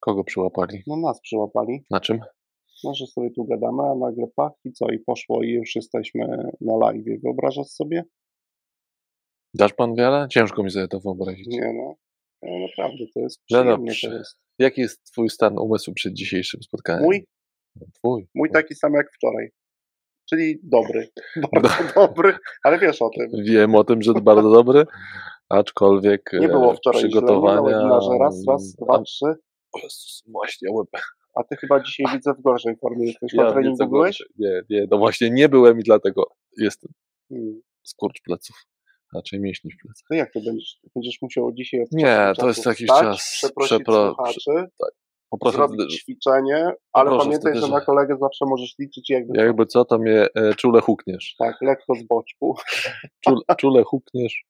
Kogo przyłapali? No nas przyłapali. Na czym? No, że sobie tu gadamy, a nagle pach i co? I poszło i już jesteśmy na live. Wyobrażasz sobie? Dasz pan wiarę? Ciężko mi sobie to wyobrazić. Nie no. no naprawdę, to jest No przyjemnie. dobrze. to jest. Jaki jest twój stan umysłu przed dzisiejszym spotkaniem? Mój, Twój. mój taki sam jak wczoraj. Czyli dobry. Bardzo dobry, ale wiesz o tym. Wiem o tym, że to bardzo dobry, aczkolwiek Nie było e, wczoraj przygotowania... źle, nie. Raz, raz, dwa, trzy. Właśnie łeb. A ty chyba dzisiaj widzę w gorszej formie jesteś. Ja Na treningu byłeś? Nie, nie, no właśnie nie byłem i dlatego jestem Hmm. skurcz pleców. Raczej mięśni w plecach. To jak to będziesz? Będziesz musiał dzisiaj od Nie, to jest jakiś wstać, czas. Przeprosić Przepro- słuchaczy, Poproszę, zrobić ćwiczenie, ale Proszę pamiętaj, że na kolegę zawsze możesz liczyć jakby jakby co, to mnie e, czule hukniesz. tak, lekko z boczku. Czule, czule hukniesz,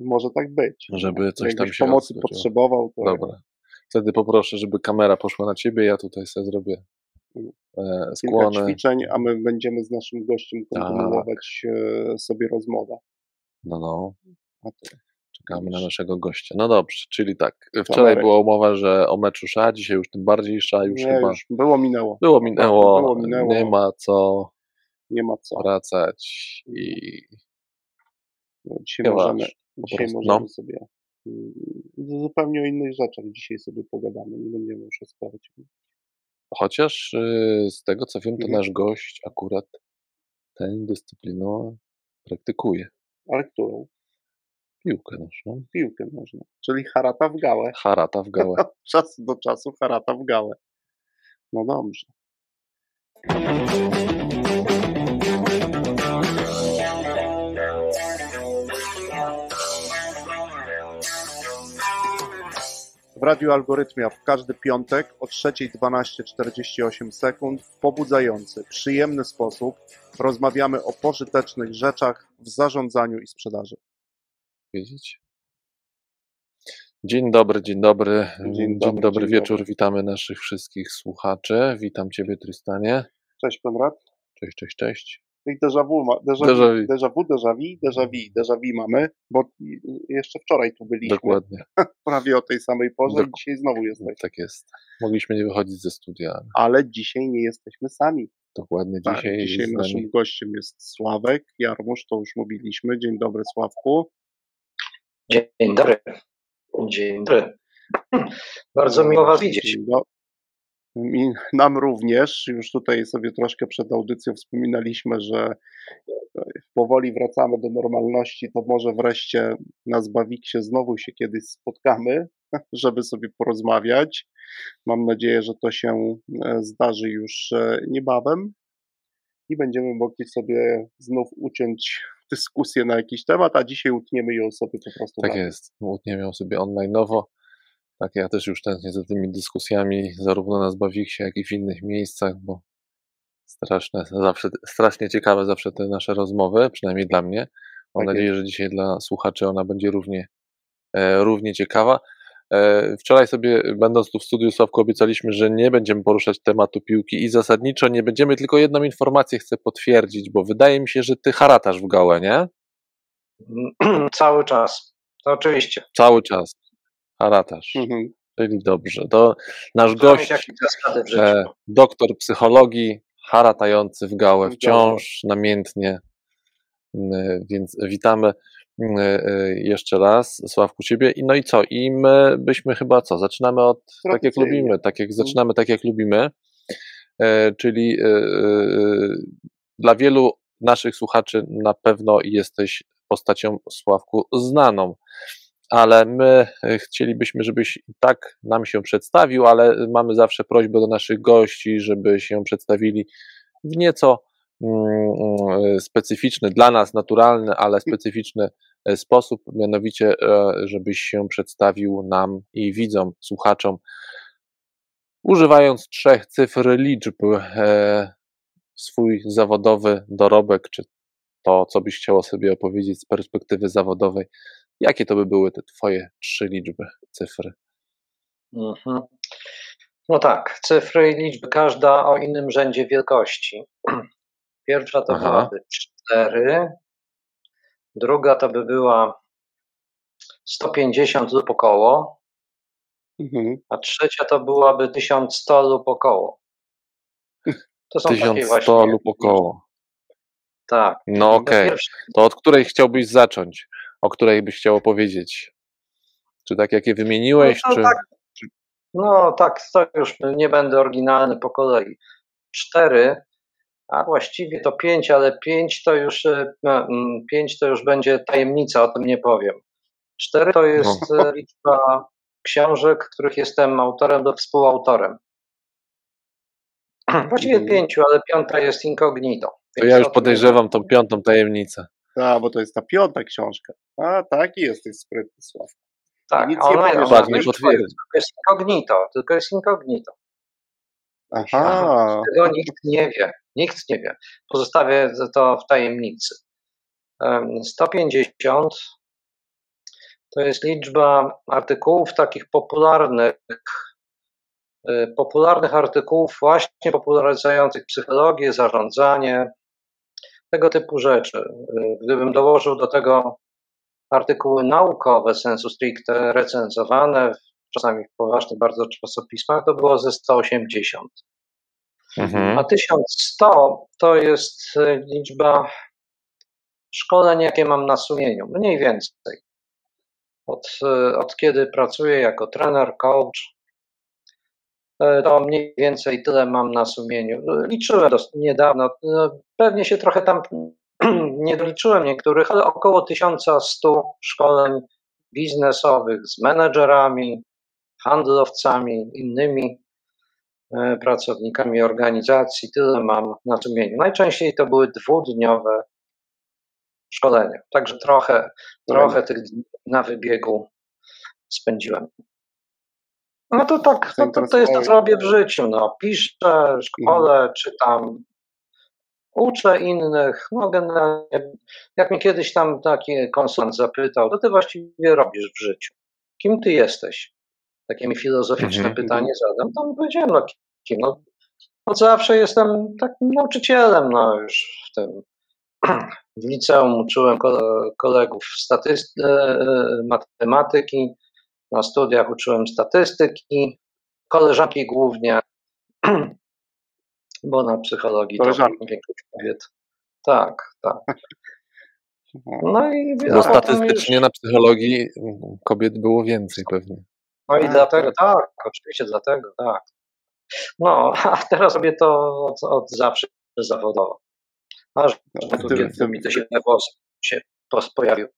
Może tak być. żeby coś tam Jakbyś się pomocy potrzebował, to Dobra. Wtedy poproszę, żeby kamera poszła na ciebie, ja tutaj sobie zrobię e, kilka skłony. ćwiczeń, a my będziemy z naszym gościem Tak. kontynuować e, sobie rozmowę. No, no. Czekamy na naszego gościa. No dobrze, czyli tak. Wczoraj Kamerek. była umowa, że o meczu sza, dzisiaj już tym bardziej sza, już Nie, chyba już było minęło. było minęło, Było minęło. nie ma co Nie ma co. wracać i No, Dzisiaj Nie możemy, dzisiaj możemy No. sobie zupełnie o innych rzeczach dzisiaj sobie pogadamy. Nie będziemy już o sporcie. chociaż y, z tego co wiem, to Mhm. nasz gość akurat tę dyscyplinę praktykuje. Ale którą? Piłkę nożną. Piłkę można. Czyli harata w gałę. Harata w gałę. Od czasu do czasu harata w gałę. No dobrze. W Radiu Algorytmia w każdy piątek o 3.12.48 sekund w pobudzający, przyjemny sposób rozmawiamy o pożytecznych rzeczach w zarządzaniu i sprzedaży. Wiedzieć? Dzień dobry, dzień dobry. Dzień Dzień dobry, dobry, dzień wieczór. dobry. Witamy naszych wszystkich słuchaczy. Witam Ciebie, Trystanie. Cześć Konrad. Cześć, cześć, cześć. I déjà vu, déjà, Déjà vu, déjà vu, déjà vu, déjà vu, déjà vu mamy, bo jeszcze wczoraj tu byliśmy, Dokładnie. prawie o tej samej porze Dok- i dzisiaj znowu jesteśmy. Tak jest. Mogliśmy nie wychodzić ze studia. ale dzisiaj nie jesteśmy sami. Dokładnie Tak, dzisiaj, dzisiaj naszym nami. gościem jest Sławek Jarmusz, to już mówiliśmy. Dzień dobry Sławku. Dzień dobry. Dzień dobry. Bardzo miło Was widzieć. Dzień do- Mi, nam również, już tutaj sobie troszkę przed audycją wspominaliśmy, że e, powoli wracamy do normalności, to może wreszcie na Zbawiksie znowu się kiedyś spotkamy, żeby sobie porozmawiać. Mam nadzieję, że to się e, zdarzy już e, niebawem i będziemy mogli sobie znów uciąć dyskusję na jakiś temat, a dzisiaj utniemy ją sobie po prostu. Tak jest. Utniemy ją sobie online'owo. Tak, ja też już tęsknię za tymi dyskusjami, zarówno na Zbawiksie, jak i w innych miejscach, bo straszne, zawsze, strasznie ciekawe zawsze te nasze rozmowy, przynajmniej dla mnie. Mam Tak nadzieję, że dzisiaj dla słuchaczy ona będzie równie, e, równie ciekawa. E, wczoraj sobie, będąc tu w studiu Sławku, obiecaliśmy, że nie będziemy poruszać tematu piłki i zasadniczo nie będziemy, tylko jedną informację chcę potwierdzić, bo wydaje mi się, że ty haratasz w gałę, nie? Cały czas. To oczywiście. Cały czas. Haratasz. Mhm. Czyli dobrze. To nasz mieć gość, e, doktor psychologii, haratający w gałę wciąż, namiętnie. Mm, Więc witamy mm, e, jeszcze raz, Sławku, Ciebie. I no i co? I my byśmy chyba co? Zaczynamy od tak jak lubimy, tak jak zaczynamy tak jak lubimy. E, Czyli e, e, dla wielu naszych słuchaczy na pewno jesteś postacią Sławku znaną ale my e, chcielibyśmy, żebyś tak nam się przedstawił, ale mamy zawsze prośbę do naszych gości, żeby się przedstawili w nieco mm, mm, specyficzny, dla nas naturalny, ale specyficzny e, sposób, mianowicie, e, żebyś się przedstawił nam i widzom, słuchaczom, używając trzech cyfr liczb, e, swój zawodowy dorobek, czy to, co byś chciała sobie opowiedzieć z perspektywy zawodowej, jakie to by były te twoje trzy liczby, cyfry? Mhm. No tak, cyfry i liczby, każda o innym rzędzie wielkości. Pierwsza to Aha. byłaby 4, druga to by była 150 lub około, Mhm. a trzecia to byłaby 1100 lub około. To są takie 1100 właśnie. lub około. Tak. No okej. pierwsze. To od której chciałbyś zacząć? O której byś chciał opowiedzieć? Czy tak jak je wymieniłeś, No to czy... tak. No tak, to już nie będę oryginalny po kolei. Cztery, a właściwie to pięć, ale pięć to już e, mm, pięć to już będzie tajemnica, o tym nie powiem. Cztery to jest No. e, liczba książek, których jestem autorem lub współautorem. Właściwie pięciu, ale piąta jest incognito. To ja już podejrzewam tą piątą tajemnicę. A, bo to jest ta piąta książka. A, taki jesteś sprytny, Sław. Tak, Nic a nie ona ona potwierdzi. tylko jest incognito, tylko jest incognito. Aha, Tego nikt nie wie. Nikt nie wie. Pozostawię to w tajemnicy. Em, 150 to jest liczba artykułów takich popularnych, popularnych artykułów właśnie popularyzujących psychologię, zarządzanie, tego typu rzeczy. Y, Gdybym dołożył do tego artykuły naukowe sensu stricte recenzowane, czasami w poważnych bardzo czasopismach, to było ze 180. Mhm. A 1100 to jest e, liczba szkoleń, jakie mam na sumieniu, mniej więcej. Od, od kiedy pracuję jako trener, coach, to mniej więcej tyle mam na sumieniu. Liczyłem dos- niedawno, e, pewnie się trochę tam nie doliczyłem niektórych, ale około 1100 szkoleń biznesowych z menedżerami, handlowcami, innymi e, pracownikami organizacji. Tyle mam na sumieniu. Najczęściej to były dwudniowe szkolenia, także trochę, trochę tych dni na wybiegu spędziłem. No to tak, no to, to jest to, co robię w życiu. No. Piszę, szkole, czytam, uczę innych. No generalnie, jak mnie kiedyś tam taki konsultant zapytał, to ty właściwie robisz w życiu? Kim ty jesteś? Takie mi filozoficzne Mhm. pytanie zadam. No powiedziałem, no kim? No, od zawsze jestem takim nauczycielem, no już w tym w liceum uczyłem ko- kolegów statyst- e, e, matematyki, na studiach uczyłem statystyki, koleżanki głównie, bo na psychologii to Koleżanki. większość kobiet. Tak, tak. No i Bo statystycznie na psychologii mm, kobiet było więcej pewnie. No i Tak, dlatego, tak. tak, oczywiście dlatego, tak. No, a teraz robię to od, od zawsze zawodowo. Aż No, tu tym- kiedy w tym- mi włosy się pos- pojawiły.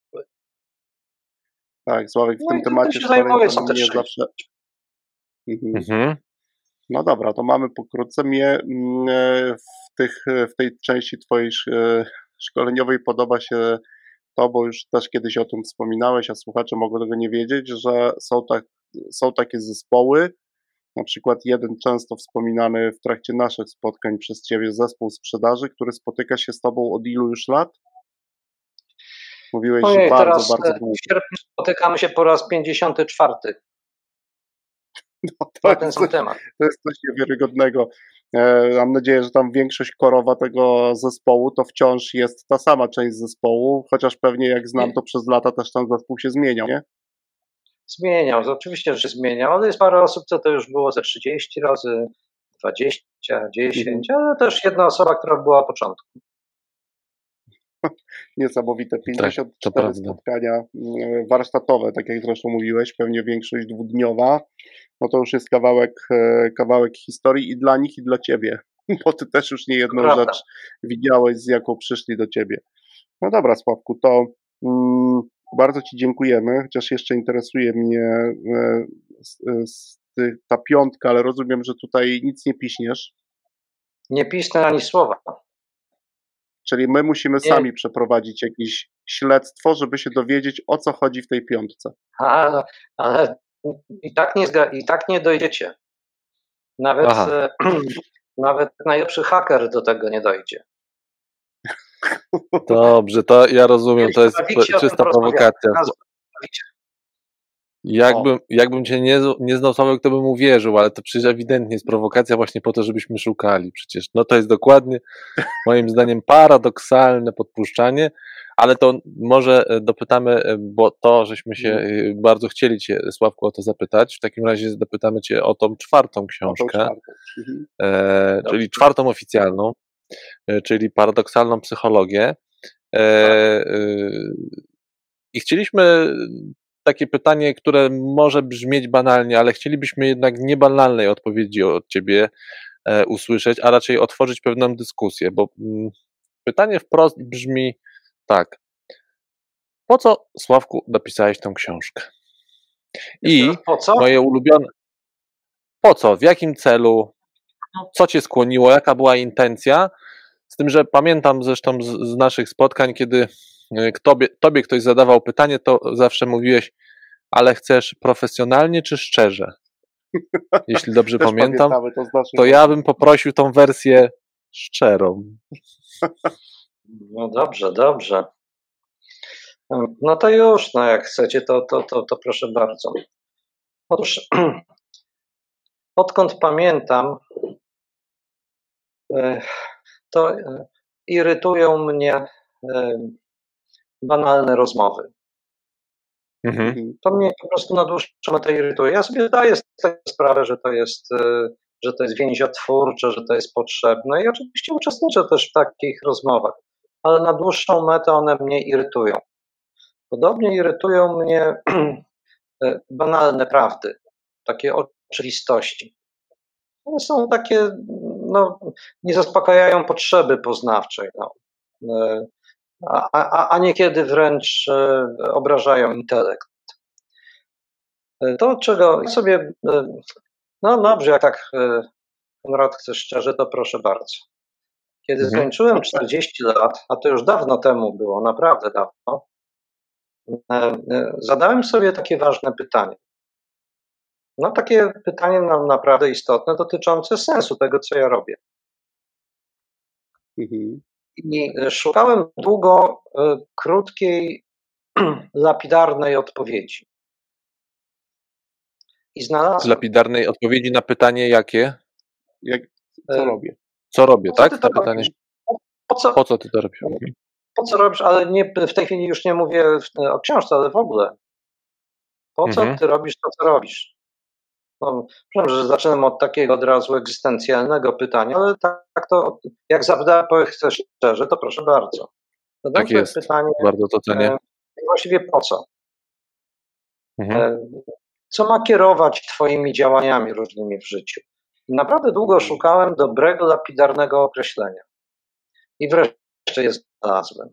Tak, Sławek, w No tym temacie się szkoleń są te mnie trzy. zawsze... Mhm. Mhm. No dobra, to mamy pokrótce. Mnie mm, e, w, tych, w tej części twojej e, szkoleniowej podoba się to, bo już też kiedyś o tym wspominałeś, a słuchacze mogą tego nie wiedzieć, że są, tak, są takie zespoły, na przykład jeden często wspominany w trakcie naszych spotkań przez ciebie zespół sprzedaży, który spotyka się z tobą od ilu już lat? Mówiłeś, Ojej, że bardzo, teraz bardzo e, w sierpniu spotykamy się po raz 54 No, to, ten jest, sam temat. to jest coś niewiarygodnego. E, Mam nadzieję, że tam większość korowa tego zespołu to wciąż jest ta sama część zespołu, chociaż pewnie jak znam to przez lata też ten zespół się zmieniał, nie? Zmieniał, to oczywiście, że się zmieniał, ale jest parę osób, co to już było ze 30 razy, 20, 10, ale też jedna osoba, która była na początku. Niesamowite. 54 Tak, spotkania mm, warsztatowe, tak jak zresztą mówiłeś, pewnie większość dwudniowa. No to już jest kawałek, e, kawałek historii i dla nich, i dla ciebie, bo ty też już nie jedną Prawda. rzecz widziałeś, z jaką przyszli do ciebie. No dobra, Sławku, to mm, bardzo Ci dziękujemy, chociaż jeszcze interesuje mnie e, e, ta piątka, ale rozumiem, że tutaj nic nie piśniesz, Nie pisnę ani słowa. Czyli my musimy Nie. sami przeprowadzić jakieś śledztwo, żeby się dowiedzieć, o co chodzi w tej piątce. A, ale i tak nie, zga- i tak nie dojdziecie. Nawet, Aha. e, nawet najlepszy haker do tego nie dojdzie. Dobrze, to ja rozumiem, to jest czysta prowokacja. Jakbym, jakbym cię nie, nie znał Sławek, to bym uwierzył, ale to przecież ewidentnie jest prowokacja właśnie po to, żebyśmy szukali. Przecież no to jest dokładnie moim zdaniem paradoksalne podpuszczanie, ale to może e, dopytamy, e, bo to, żeśmy się e, bardzo chcieli cię, Sławku, o to zapytać. W takim razie dopytamy cię o tą czwartą książkę, czwartą. Mhm. E, czyli czwartą oficjalną, czyli paradoksalną psychologię. E, tak. I chcieliśmy takie pytanie, które może brzmieć banalnie, ale chcielibyśmy jednak niebanalnej odpowiedzi od ciebie e, usłyszeć, a raczej otworzyć pewną dyskusję, bo mm, pytanie wprost brzmi tak. Po co, Sławku, napisałeś tę książkę? I moje ulubione. Po co? W jakim celu? Co cię skłoniło? Jaka była intencja? Z tym, że pamiętam zresztą z, z naszych spotkań, kiedy tobie, tobie ktoś zadawał pytanie, to zawsze mówiłeś, ale chcesz profesjonalnie czy szczerze? Jeśli dobrze pamiętam, to, to ja bym poprosił tą wersję szczerą. No dobrze, dobrze. No to już, no jak chcecie, to, to, to, to proszę bardzo. Otóż, odkąd pamiętam, e, to e, irytują mnie e, banalne rozmowy. Mhm. To mnie po prostu na dłuższą metę irytuje. Ja sobie zdaję sprawę, że to jest, że to jest więziotwórcze, że to jest potrzebne i oczywiście uczestniczę też w takich rozmowach, ale na dłuższą metę one mnie irytują. Podobnie irytują mnie banalne prawdy, takie oczywistości. One są takie, no, nie zaspokajają potrzeby poznawczej. No. E, a, a, a niekiedy wręcz e, obrażają intelekt. E, to, czego sobie, no dobrze, jak tak Konrad chce szczerze, to proszę bardzo. Kiedy mhm. skończyłem 40 lat, a to już dawno temu było, naprawdę dawno, zadałem sobie takie ważne pytanie. No takie pytanie nam naprawdę istotne, dotyczące sensu tego, co ja robię. Mhm. I szukałem długo e, krótkiej, lapidarnej odpowiedzi. I znalazłem. Lapidarnej odpowiedzi na pytanie, jakie? Jak, co e, robię? Co robię, tak? To pytanie. Po co, po co ty to robisz? Po co robisz, ale nie, w tej chwili już nie mówię o książce, ale w ogóle. Po co mhm. ty robisz to, co robisz? No, że zaczynam od takiego od razu egzystencjalnego pytania, ale tak, tak to, jak zapytałem, chcesz szczerze, to proszę bardzo. To tak jest. Pytanie, bardzo to cenię. E, właściwie po co? Mhm. E, co ma kierować Twoimi działaniami różnymi w życiu? Naprawdę długo mhm. szukałem dobrego, lapidarnego określenia. I wreszcie je znalazłem,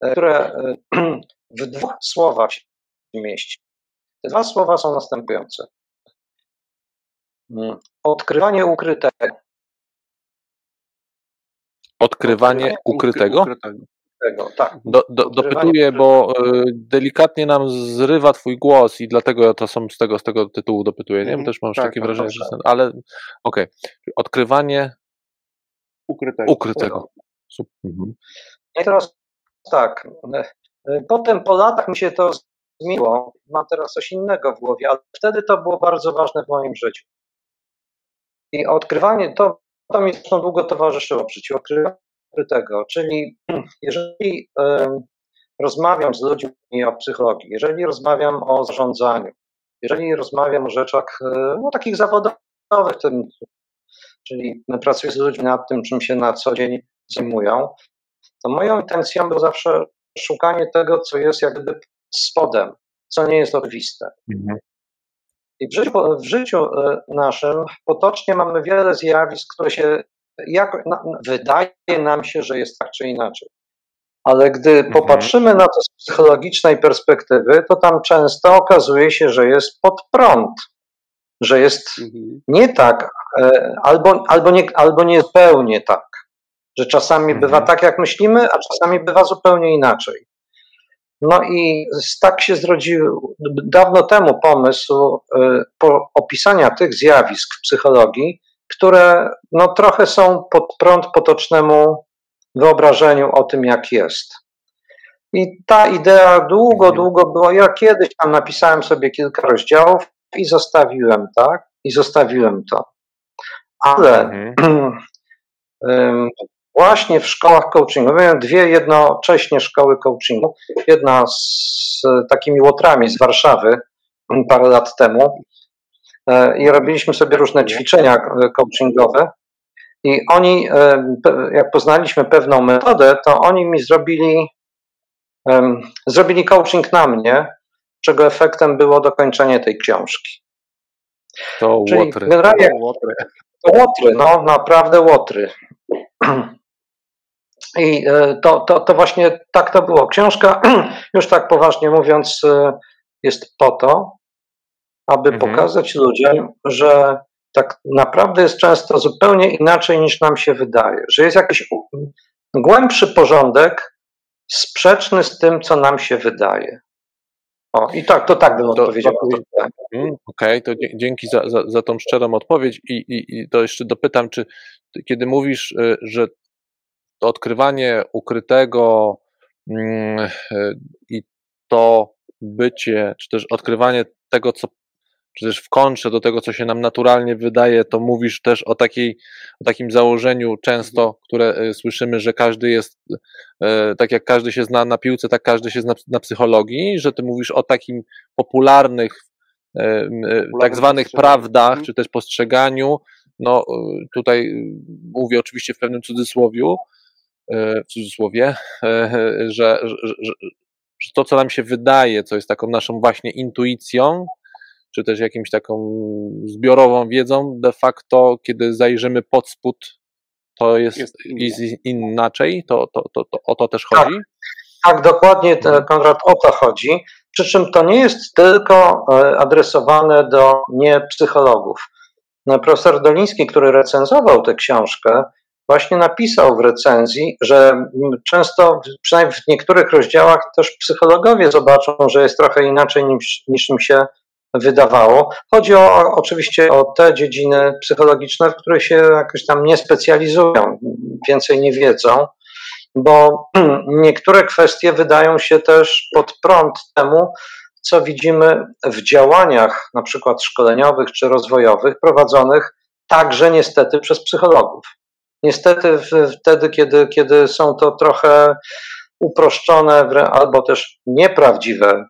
e, które w dwóch słowach się mieści. Te dwa słowa są następujące. Mm, odkrywanie ukrytego. Odkrywanie ukrytego? Tak. Do, do, dopytuję, bo y, delikatnie nam zrywa twój głos i dlatego to są z tego, z tego tytułu dopytuję, nie? Bo mhm. też mam tak, takie tak, wrażenie, że... Ale okej. Okay. Odkrywanie ukrytego. ukrytego. Mhm. I teraz tak. Y, potem po latach mi się to zmieniło. Mam teraz coś innego w głowie, ale wtedy to było bardzo ważne w moim życiu. I odkrywanie, to, to mi zresztą długo towarzyszyło w życiu, odkrywanie tego, czyli jeżeli y, rozmawiam z ludźmi o psychologii, jeżeli rozmawiam o zarządzaniu, jeżeli rozmawiam o rzeczach y, no, takich zawodowych, tym, czyli pracuję z ludźmi nad tym, czym się na co dzień zajmują, to moją intencją było zawsze szukanie tego, co jest jakby spodem, co nie jest oczywiste. Mhm. I w życiu, w życiu e, naszym potocznie mamy wiele zjawisk, które się jak, no, wydaje nam się, że jest tak czy inaczej. Ale gdy mhm. popatrzymy na to z psychologicznej perspektywy, to tam często okazuje się, że jest pod prąd, że jest mhm. nie tak, e, albo, albo, nie, albo nie zupełnie tak. Że czasami bywa mhm. tak, jak myślimy, a czasami bywa zupełnie inaczej. No i tak się zrodził dawno temu pomysł y, opisania tych zjawisk w psychologii, które no, trochę są pod prąd potocznemu wyobrażeniu o tym, jak jest. I ta idea długo, mhm. długo była. Ja kiedyś tam napisałem sobie kilka rozdziałów i zostawiłem, tak? I zostawiłem to. Ale mhm. właśnie w szkołach coachingu, miałem dwie jednocześnie szkoły coachingu. Jedna z takimi łotrami z Warszawy parę lat temu e, i robiliśmy sobie różne ćwiczenia coachingowe. I oni, jak poznaliśmy pewną metodę, to oni mi zrobili Zrobili coaching na mnie, czego efektem było dokończenie tej książki. To Czyli łotry. Generalnie, to łotry. To łotry, no naprawdę łotry. I e, to, to, to właśnie tak to było. Książka, już tak poważnie mówiąc, e, jest po to, aby mhm. pokazać ludziom, że tak naprawdę jest często zupełnie inaczej niż nam się wydaje, że jest jakiś głębszy porządek sprzeczny z tym, co nam się wydaje. O, i tak, to tak bym odpowiedział. Mm, okej, okay, to dzięki za, za, za tą szczerą odpowiedź i, i, i to jeszcze dopytam, czy kiedy mówisz, y, że odkrywanie ukrytego mm, y, i to bycie, czy też odkrywanie tego, co czy też w kontrze do tego, co się nam naturalnie wydaje, to mówisz też o, takiej, o takim założeniu często, które e, słyszymy, że każdy jest, e, tak jak każdy się zna na piłce, tak każdy się zna na psychologii, że ty mówisz o takim popularnych, e, tak zwanych prawdach, mhm. czy też postrzeganiu. No tutaj mówię oczywiście w pewnym cudzysłowiu, w cudzysłowie, że, że, że, że to, co nam się wydaje, co jest taką naszą właśnie intuicją, czy też jakimś taką zbiorową wiedzą, de facto, kiedy zajrzymy pod spód, to jest, jest inaczej, to, to, to, to o to też tak. chodzi? Tak, tak dokładnie, Konrad, o to chodzi. Przy czym to nie jest tylko e, adresowane do niepsychologów. Profesor Doliński, który recenzował tę książkę, właśnie napisał w recenzji, że często, przynajmniej w niektórych rozdziałach, też psychologowie zobaczą, że jest trochę inaczej niż, niż im się wydawało. Chodzi o, oczywiście o te dziedziny psychologiczne, w których się jakoś tam nie specjalizują, więcej nie wiedzą, bo niektóre kwestie wydają się też pod prąd temu, co widzimy w działaniach, na przykład szkoleniowych czy rozwojowych, prowadzonych także niestety przez psychologów. Niestety wtedy, kiedy, kiedy są to trochę uproszczone albo też nieprawdziwe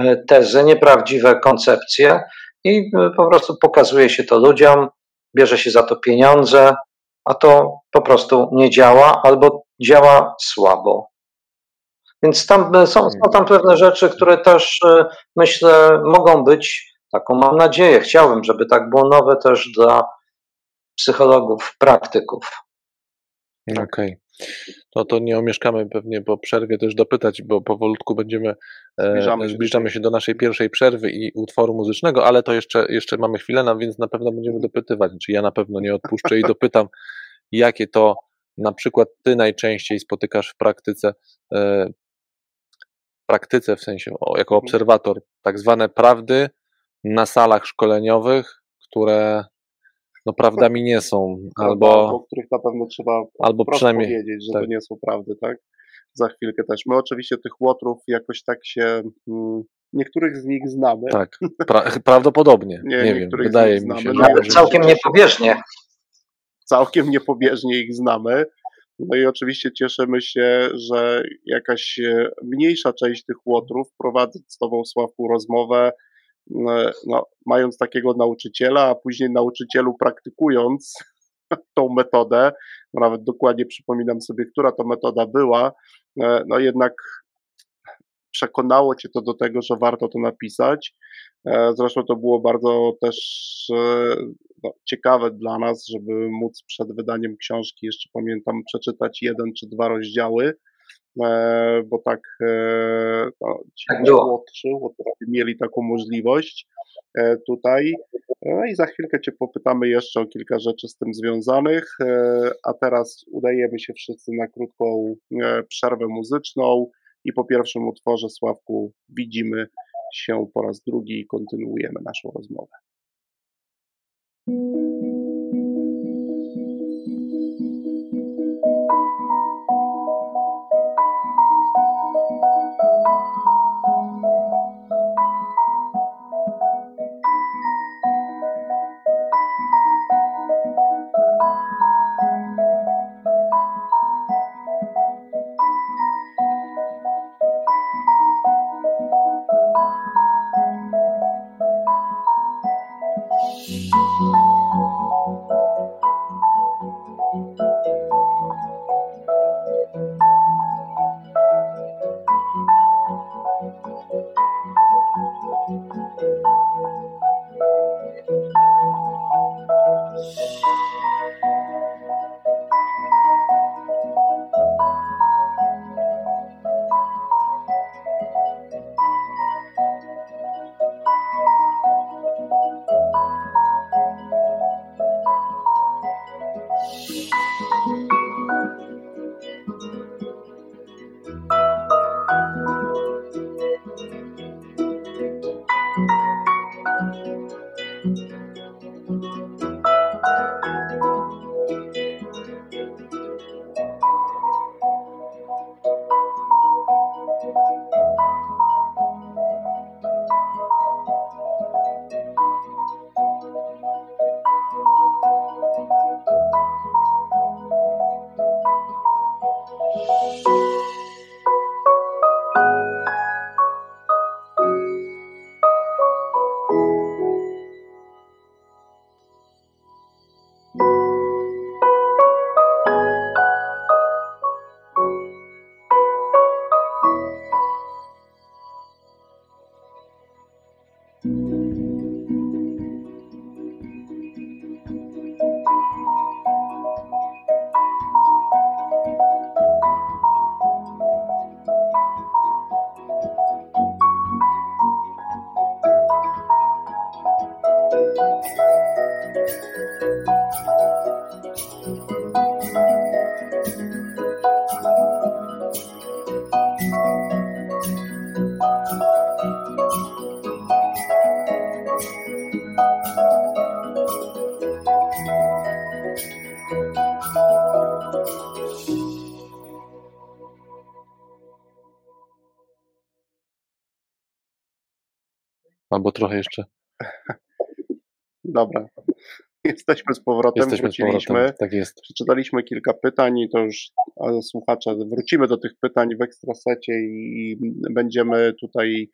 E, tezy, nieprawdziwe koncepcje i e, po prostu pokazuje się to ludziom, bierze się za to pieniądze, a to po prostu nie działa albo działa słabo. Więc tam e, są, są tam pewne rzeczy, które też myślę mogą być, taką mam nadzieję, chciałbym, żeby tak było nowe też dla psychologów, praktyków. Okej. Okay. No to nie omieszkamy pewnie po przerwie też dopytać, bo powolutku będziemy e, zbliżamy się, zbliżamy się do naszej pierwszej przerwy i utworu muzycznego, ale to jeszcze, jeszcze mamy chwilę, no więc na pewno będziemy dopytywać. Znaczy ja na pewno nie odpuszczę i dopytam, jakie to na przykład ty najczęściej spotykasz w praktyce, e, w praktyce w sensie o, jako obserwator, tak zwane prawdy na salach szkoleniowych, które no prawdami nie są, albo... O których na pewno trzeba albo przynajmniej powiedzieć, że tak. to nie są prawdy, tak? Za chwilkę też. My oczywiście tych łotrów jakoś tak się... Mm, niektórych z nich znamy. Tak, pra prawdopodobnie, nie, nie wiem, wydaje mi się. Że... całkiem niepobieżnie. Całkiem niepobieżnie ich znamy. No i oczywiście cieszymy się, że jakaś e, mniejsza część tych łotrów, prowadząc z Tobą, Sławku, rozmowę, no, no, mając takiego nauczyciela, a później nauczycielu praktykując tą metodę, nawet dokładnie przypominam sobie, która to metoda była, e, no jednak przekonało cię to do tego, że warto to napisać. E, zresztą to było bardzo też e, no, ciekawe dla nas, żeby móc przed wydaniem książki, jeszcze pamiętam, przeczytać jeden czy dwa rozdziały bo tak, e, no, ci tak młodszy mieli taką możliwość e, tutaj. No i za chwilkę Cię popytamy jeszcze o kilka rzeczy z tym związanych, a teraz udajemy się wszyscy na krótką przerwę muzyczną i po pierwszym utworze Sławku widzimy się po raz drugi i kontynuujemy naszą rozmowę. Albo trochę jeszcze. Dobra. Jesteśmy z powrotem, Jesteśmy z wróciliśmy. powrotem. Tak jest. Przeczytaliśmy kilka pytań i to już słuchacze, wrócimy do tych pytań w ekstrasecie i będziemy tutaj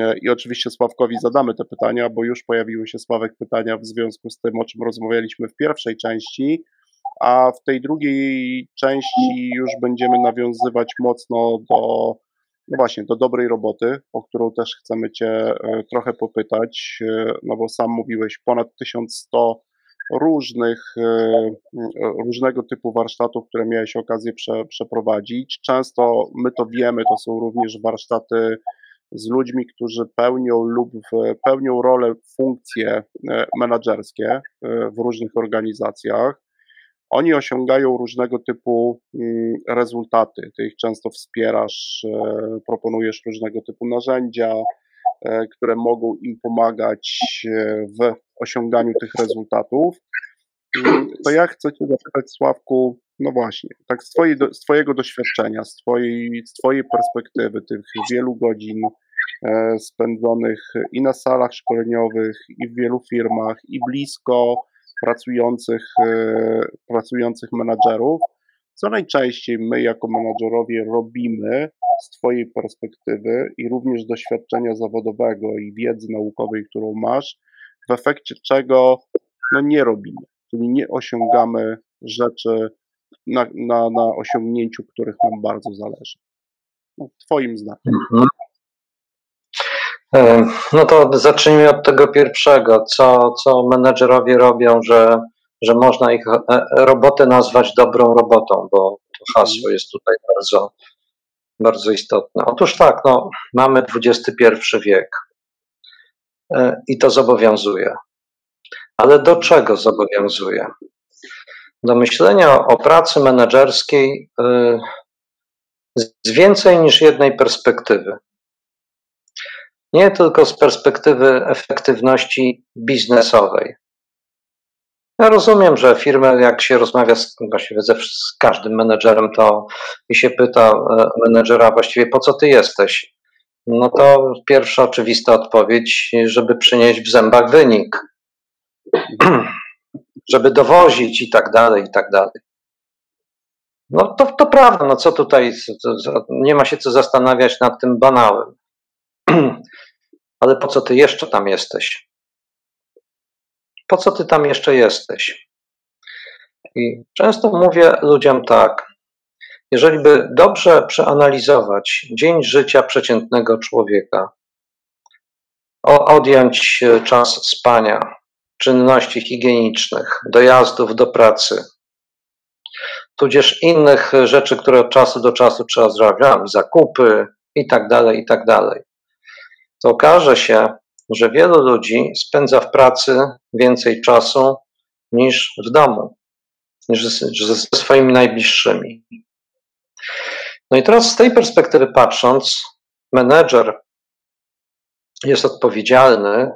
e, i oczywiście Sławkowi zadamy te pytania, bo już pojawiły się Sławek pytania w związku z tym, o czym rozmawialiśmy w pierwszej części, a w tej drugiej części już będziemy nawiązywać mocno do no właśnie, do dobrej roboty, o którą też chcemy Cię e, trochę popytać, e, no bo sam mówiłeś ponad 1100 różnych, e, różnego typu warsztatów, które miałeś okazję prze, przeprowadzić. Często my to wiemy, to są również warsztaty z ludźmi, którzy pełnią lub pełnią rolę, funkcje menedżerskie w różnych organizacjach. Oni osiągają różnego typu mm, rezultaty. Ty ich często wspierasz, e, proponujesz różnego typu narzędzia, e, które mogą im pomagać e, w osiąganiu tych rezultatów. Mm, to ja chcę Cię zapytać, Sławku, no właśnie, tak z, twojej, z Twojego doświadczenia, z twojej, z twojej perspektywy, tych wielu godzin spędzonych i na salach szkoleniowych, i w wielu firmach, i blisko pracujących, e, pracujących menadżerów. Co najczęściej my, jako menadżerowie, robimy z Twojej perspektywy i również doświadczenia zawodowego i wiedzy naukowej, którą masz, w efekcie czego no, nie robimy, czyli nie osiągamy rzeczy na, na, na osiągnięciu, których nam bardzo zależy. No, twoim zdaniem. Mhm. E, no to zacznijmy od tego pierwszego. Co, co menedżerowie robią, że, że można ich e, robotę nazwać dobrą robotą, bo to hasło jest tutaj bardzo, bardzo istotne. Otóż tak, no, mamy XXI wiek e, i to zobowiązuje. Ale do czego zobowiązuje? Do myślenia o pracy menedżerskiej z więcej niż jednej perspektywy nie tylko z perspektywy efektywności biznesowej. Ja rozumiem, że firmy, jak się rozmawia z, właściwie ze, z każdym menedżerem, to i się pyta e, menedżera właściwie po co ty jesteś? No to pierwsza oczywista odpowiedź, żeby przynieść w zębach wynik, żeby dowozić i tak dalej, i tak dalej. No to, to prawda, no co tutaj, nie ma się co zastanawiać nad tym banałem. Ale po co ty jeszcze tam jesteś? Po co ty tam jeszcze jesteś? I często mówię ludziom tak: jeżeli by dobrze przeanalizować dzień życia przeciętnego człowieka, odjąć czas spania, czynności higienicznych, dojazdów do pracy, tudzież innych rzeczy, które od czasu do czasu trzeba zrobić, zakupy i tak dalej, i tak dalej to okaże się, że wielu ludzi spędza w pracy więcej czasu niż w domu, niż ze swoimi najbliższymi. No i teraz z tej perspektywy patrząc, menedżer jest odpowiedzialny.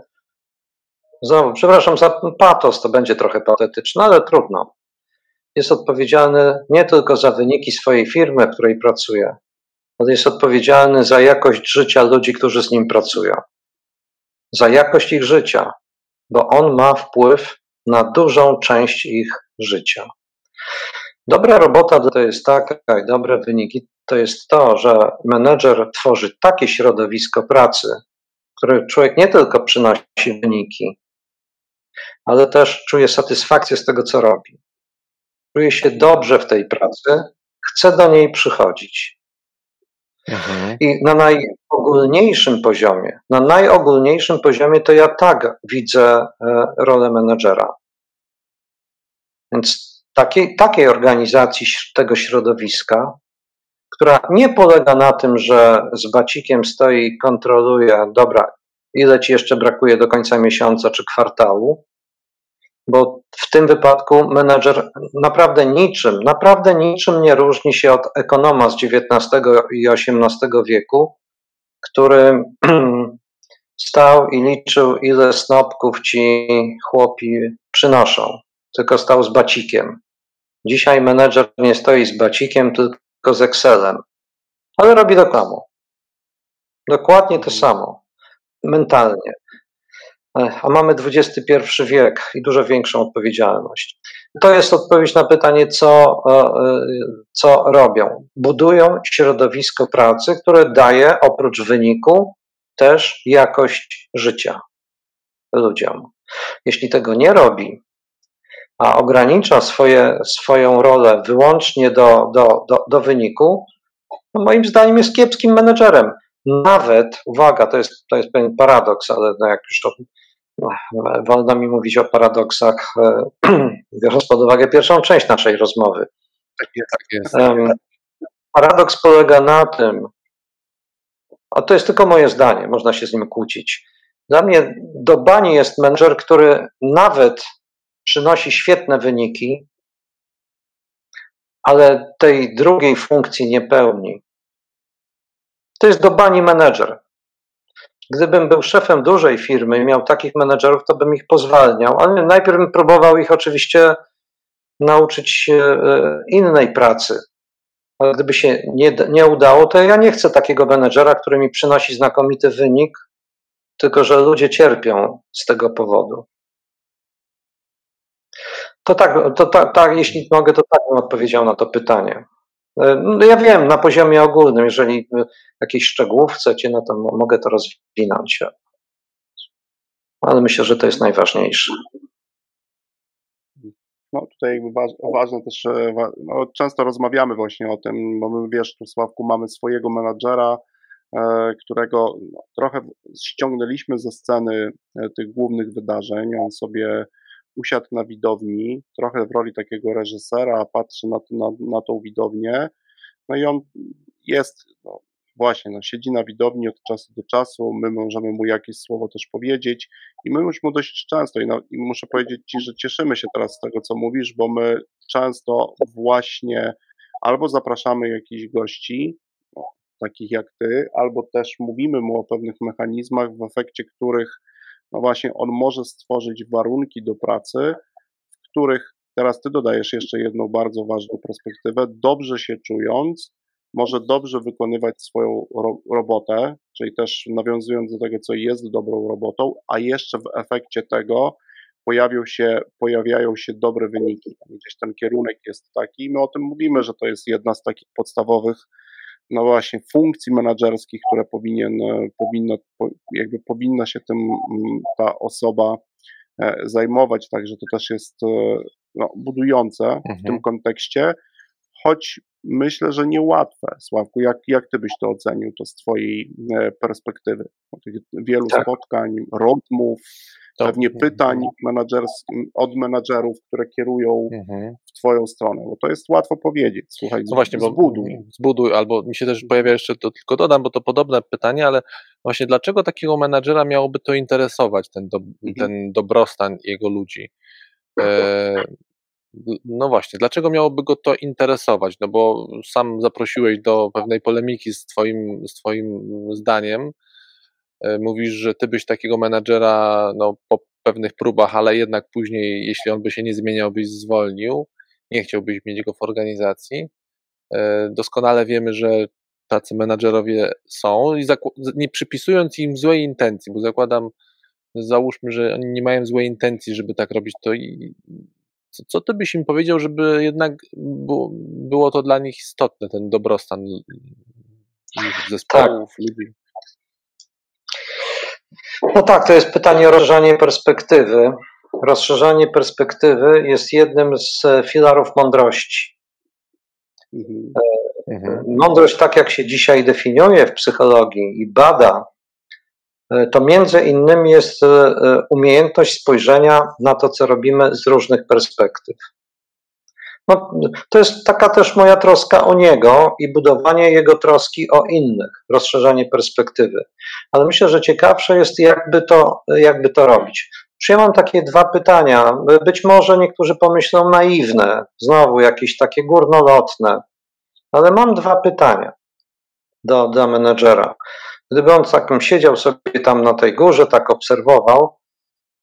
Znowu, przepraszam za patos, to będzie trochę patetyczne, ale trudno. Jest odpowiedzialny nie tylko za wyniki swojej firmy, w której pracuje, on jest odpowiedzialny za jakość życia ludzi, którzy z nim pracują. Za jakość ich życia, bo on ma wpływ na dużą część ich życia. Dobra robota to jest taka i dobre wyniki to jest to, że menedżer tworzy takie środowisko pracy, które człowiek nie tylko przynosi wyniki, ale też czuje satysfakcję z tego, co robi. Czuje się dobrze w tej pracy, chce do niej przychodzić. Mhm. I na najogólniejszym poziomie, na najogólniejszym poziomie to ja tak widzę e, rolę menedżera. Więc takiej, takiej organizacji tego środowiska, która nie polega na tym, że z bacikiem stoi i kontroluje, dobra, ile ci jeszcze brakuje do końca miesiąca czy kwartału, bo w tym wypadku menedżer naprawdę niczym, naprawdę niczym nie różni się od ekonoma z XIX i XVIII wieku, który stał i liczył, ile snopków ci chłopi przynoszą, tylko stał z bacikiem. Dzisiaj menedżer nie stoi z bacikiem, tylko z Excelem, ale robi to samo. Dokładnie to samo. mentalnie. A mamy XXI wiek i dużo większą odpowiedzialność. To jest odpowiedź na pytanie, co, co robią. Budują środowisko pracy, które daje oprócz wyniku też jakość życia ludziom. Jeśli tego nie robi, a ogranicza swoje, swoją rolę wyłącznie do, do, do, do wyniku, no moim zdaniem jest kiepskim menedżerem. Nawet, uwaga, to jest, to jest pewien paradoks, ale no jak już wolno mi mówić o paradoksach, e, biorąc pod uwagę pierwszą część naszej rozmowy. Tak jest. Tak jest. Paradoks polega na tym, a to jest tylko moje zdanie, można się z nim kłócić. Dla mnie do bani jest menedżer, który nawet przynosi świetne wyniki, ale tej drugiej funkcji nie pełni. To jest do bani menedżer. Gdybym był szefem dużej firmy i miał takich menedżerów, to bym ich pozwalniał, ale najpierw bym próbował ich oczywiście nauczyć e, innej pracy. Ale gdyby się nie, nie udało, to ja nie chcę takiego menedżera, który mi przynosi znakomity wynik, tylko że ludzie cierpią z tego powodu. To tak, to tak, tak, jeśli mogę, to tak bym odpowiedział na to pytanie. E, no ja wiem, na poziomie ogólnym, jeżeli jakieś szczegółów chcecie, no to mogę to rozwinąć. Ale myślę, że to jest najważniejsze. No tutaj jakby ważne też, e, no, często rozmawiamy właśnie o tym, bo my wiesz, tu Sławku mamy swojego menadżera, e, którego no, trochę ściągnęliśmy ze sceny tych głównych wydarzeń. On sobie usiadł na widowni, trochę w roli takiego reżysera, patrzy na, na, na tą widownię, no i on jest, no, właśnie, no, siedzi na widowni od czasu do czasu, my możemy mu jakieś słowo też powiedzieć i my już mu dość często, i, no, i muszę powiedzieć Ci, że cieszymy się teraz z tego, co mówisz, bo my często właśnie albo zapraszamy jakichś gości, no, takich jak Ty, albo też mówimy mu o pewnych mechanizmach, w efekcie których no właśnie on może stworzyć warunki do pracy, w których teraz ty dodajesz jeszcze jedną bardzo ważną perspektywę, dobrze się czując, może dobrze wykonywać swoją ro robotę, czyli też nawiązując do tego, co jest dobrą robotą, a jeszcze w efekcie tego pojawią się, pojawiają się dobre wyniki. Gdzieś ten kierunek jest taki. My o tym mówimy, że to jest jedna z takich podstawowych no właśnie funkcji menedżerskich, które powinien, e, powinno, jakby powinna się tym ta osoba e, zajmować, także to też jest e, no, budujące mhm. w tym mhm. kontekście, choć myślę, że niełatwe. Sławku, jak, jak ty byś to ocenił, to z twojej perspektywy? Tych wielu tak. spotkań, rozmów, to, pewnie pytań od menadżerów, które kierują mhm. w Twoją stronę, bo to jest łatwo powiedzieć. Słuchaj, no właśnie, zbuduj. zbuduj, albo mi się też pojawia jeszcze, to tylko dodam, bo to podobne pytanie, ale właśnie dlaczego takiego menadżera miałoby to interesować, ten, do, mhm. ten dobrostan jego ludzi? E, no właśnie, dlaczego miałoby go to interesować? No bo sam zaprosiłeś do pewnej polemiki z Twoim, z twoim zdaniem, E, mówisz, że ty byś takiego menadżera no, po pewnych próbach, ale jednak później, jeśli on by się nie zmieniał, byś zwolnił, nie chciałbyś mieć go w organizacji. E, doskonale wiemy, że tacy menadżerowie są i nie przypisując im złej intencji, bo zakładam, załóżmy, że oni nie mają złej intencji, żeby tak robić, to i co, co ty byś im powiedział, żeby jednak było, było to dla nich istotne, ten dobrostan zespołów, tak. ludzi? No tak, to jest pytanie o rozszerzanie perspektywy. Rozszerzanie perspektywy jest jednym z filarów mądrości. Mhm. mhm. Mądrość, tak jak się dzisiaj definiuje w psychologii i bada, e, to między innymi jest e, e, umiejętność spojrzenia na to, co robimy z różnych perspektyw. No, to jest taka też moja troska o niego i budowanie jego troski o innych, rozszerzanie perspektywy. Ale myślę, że ciekawsze jest, jakby to, jakby to robić. Czy ja mam takie dwa pytania, być może niektórzy pomyślą naiwne, znowu jakieś takie górnolotne, ale mam dwa pytania do, do menedżera. Gdyby on takim siedział sobie tam na tej górze, tak obserwował,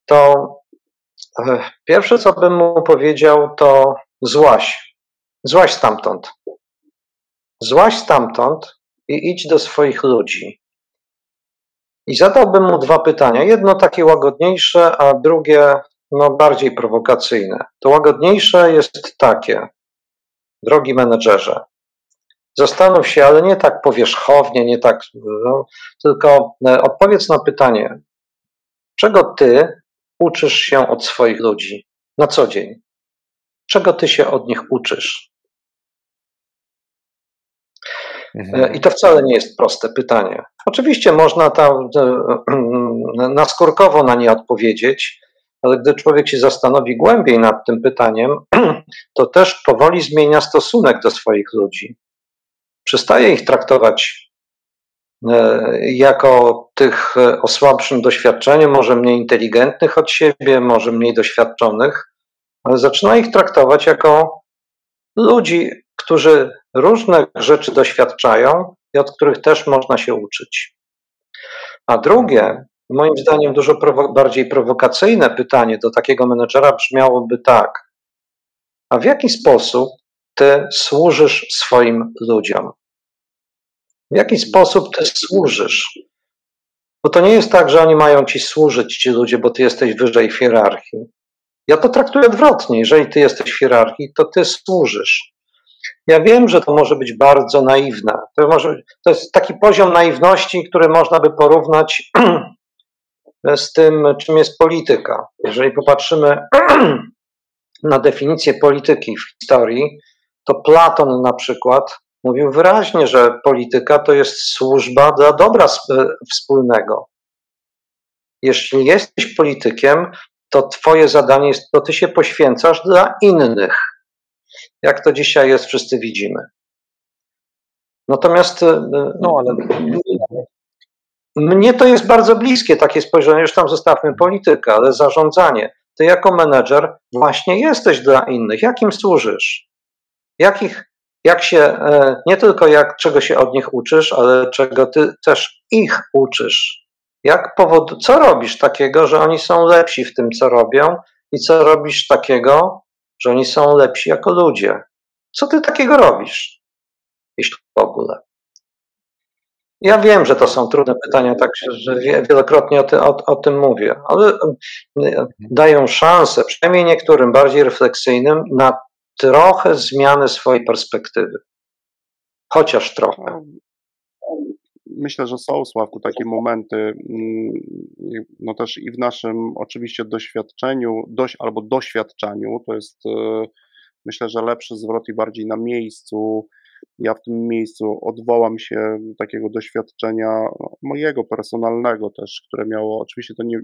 to e, pierwsze, co bym mu powiedział, to Złaś. Złaś stamtąd. Złaś stamtąd i idź do swoich ludzi. I zadałbym mu dwa pytania. Jedno takie łagodniejsze, a drugie no, bardziej prowokacyjne. To łagodniejsze jest takie. Drogi menedżerze, zastanów się, ale nie tak powierzchownie, nie tak, no, tylko e, odpowiedz na pytanie, czego ty uczysz się od swoich ludzi na co dzień? Czego ty się od nich uczysz? Mhm. I to wcale nie jest proste pytanie. Oczywiście można tam naskórkowo na nie odpowiedzieć, ale gdy człowiek się zastanowi głębiej nad tym pytaniem, to też powoli zmienia stosunek do swoich ludzi. Przestaje ich traktować e, jako tych e, o słabszym doświadczeniu, może mniej inteligentnych od siebie, może mniej doświadczonych, ale zaczyna ich traktować jako ludzi, którzy różnych rzeczy doświadczają i od których też można się uczyć. A drugie, moim zdaniem dużo prowo bardziej prowokacyjne pytanie do takiego menedżera brzmiałoby tak: A w jaki sposób ty służysz swoim ludziom? W jaki sposób ty służysz? Bo to nie jest tak, że oni mają ci służyć, ci ludzie, bo ty jesteś wyżej w hierarchii. Ja to traktuję odwrotnie. Jeżeli ty jesteś w hierarchii, to ty służysz. Ja wiem, że to może być bardzo naiwne. To, może, to jest taki poziom naiwności, który można by porównać z tym, czym jest polityka. Jeżeli popatrzymy na definicję polityki w historii, to Platon na przykład mówił wyraźnie, że polityka to jest służba dla dobra wspólnego. Jeśli jesteś politykiem, to Twoje zadanie jest, to Ty się poświęcasz dla innych. Jak to dzisiaj jest, wszyscy widzimy. Natomiast e, no, ale... mnie to jest bardzo bliskie takie spojrzenie, już tam zostawmy politykę, ale zarządzanie. Ty jako menedżer właśnie jesteś dla innych. Jakim służysz? Jakich, jak się, e, nie tylko jak, czego się od nich uczysz, ale czego ty też ich uczysz. Jak powod, co robisz takiego, że oni są lepsi w tym, co robią, i co robisz takiego, że oni są lepsi jako ludzie? Co ty takiego robisz, jeśli w ogóle? Ja wiem, że to są trudne pytania, tak że wielokrotnie o, ty, o, o, tym mówię, ale dają szansę, przynajmniej niektórym bardziej refleksyjnym, na trochę zmiany swojej perspektywy. Chociaż trochę myślę, że są, Sławku, takie momenty, mm, no też i w naszym oczywiście doświadczeniu, dość, albo doświadczaniu, to jest e, myślę, że lepszy zwrot i bardziej na miejscu. Ja w tym miejscu odwołam się do takiego doświadczenia mojego personalnego też, które miało, oczywiście to nie,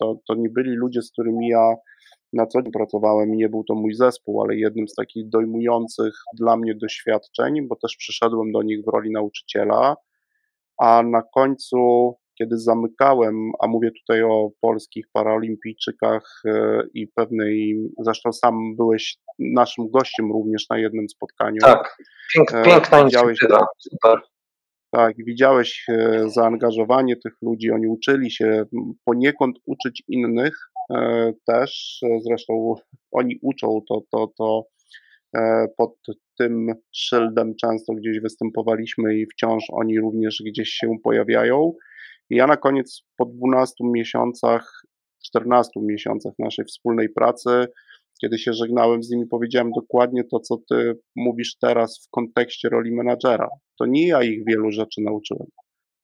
to, to nie byli ludzie, z którymi ja na co dzień pracowałem i nie był to mój zespół, ale jednym z takich dojmujących dla mnie doświadczeń, bo też przyszedłem do nich w roli nauczyciela a na końcu, kiedy zamykałem, a mówię tutaj o polskich paralimpijczykach e, i pewnej, zresztą sam byłeś naszym gościem również na jednym spotkaniu. Tak, Pięk, e, piękna inicjatywa, super. Tak, widziałeś e, zaangażowanie tych ludzi, oni uczyli się poniekąd uczyć innych też, zresztą oni uczą to, to, to pod tym szyldem często gdzieś występowaliśmy i wciąż oni również gdzieś się pojawiają. I ja na koniec po 12 miesiącach, 14 miesiącach naszej wspólnej pracy, kiedy się żegnałem z nimi, powiedziałem dokładnie to, co ty mówisz teraz w kontekście roli menadżera. To nie ja ich wielu rzeczy nauczyłem.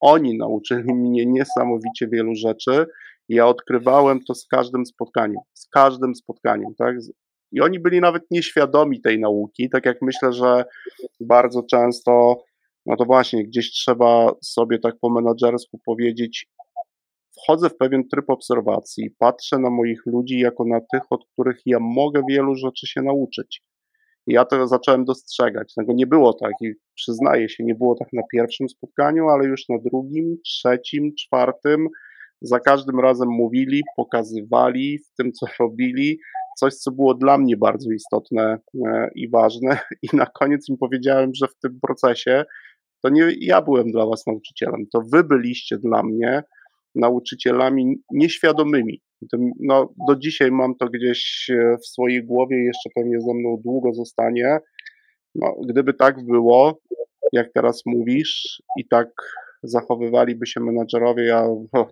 Oni nauczyli mnie niesamowicie wielu rzeczy. Ja odkrywałem to z każdym spotkaniem, z każdym spotkaniem, tak? I oni byli nawet nieświadomi tej nauki, tak jak myślę, że bardzo często, no to właśnie, gdzieś trzeba sobie tak po menadżersku powiedzieć, wchodzę w pewien tryb obserwacji, patrzę na moich ludzi jako na tych, od których ja mogę wielu rzeczy się nauczyć. I ja to zacząłem dostrzegać. Tego nie było tak i przyznaję się, nie było tak na pierwszym spotkaniu, ale już na drugim, trzecim, czwartym, za każdym razem mówili, pokazywali w tym, co robili, coś, co było dla mnie bardzo istotne e, i ważne. I na koniec im powiedziałem, że w tym procesie to nie ja byłem dla was nauczycielem, to wy byliście dla mnie nauczycielami nieświadomymi. No, do dzisiaj mam to gdzieś e, w swojej głowie, jeszcze pewnie ze mną długo zostanie. No, gdyby tak było, jak teraz mówisz, i tak zachowywaliby się menadżerowie, ja,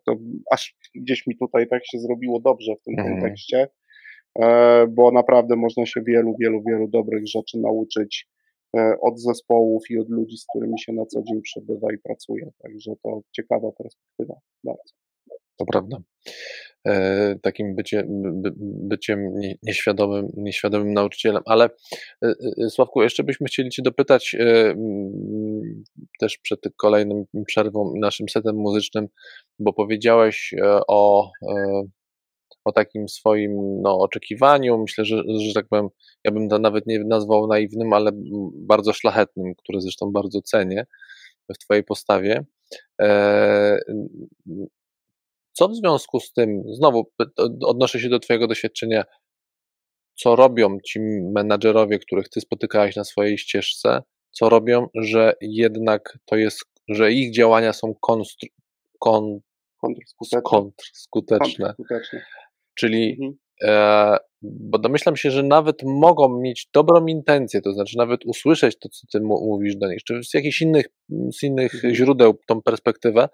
to aż gdzieś mi tutaj tak się zrobiło dobrze w tym Mhm. kontekście, e, bo naprawdę można się wielu, wielu, wielu dobrych rzeczy nauczyć e, od zespołów i od ludzi, z którymi się na co dzień przebywa i pracuje. Także to ciekawa perspektywa. Bardzo. To prawda. E, takim bycie, by, byciem nie- nieświadomym, nieświadomym nauczycielem. Ale e, e, Sławku, jeszcze byśmy chcieli Cię dopytać też przed kolejnym przerwą naszym setem muzycznym, bo powiedziałeś o, o takim swoim no, oczekiwaniu. Myślę, że, że tak powiem, ja bym to nawet nie nazwał naiwnym, ale bardzo szlachetnym, który zresztą bardzo cenię w Twojej postawie. Co w związku z tym, znowu odnoszę się do Twojego doświadczenia, co robią ci menadżerowie, których Ty spotykałeś na swojej ścieżce, co robią, że jednak to jest, że ich działania są konstru, kon, Kontrskuteczne. kontrskuteczne. Kontrskuteczne. Czyli Mhm. E, bo domyślam się, że nawet mogą mieć dobrą intencję, to znaczy nawet usłyszeć to, co ty mówisz do nich, czy z jakichś innych, z innych Mhm. źródeł tą perspektywę,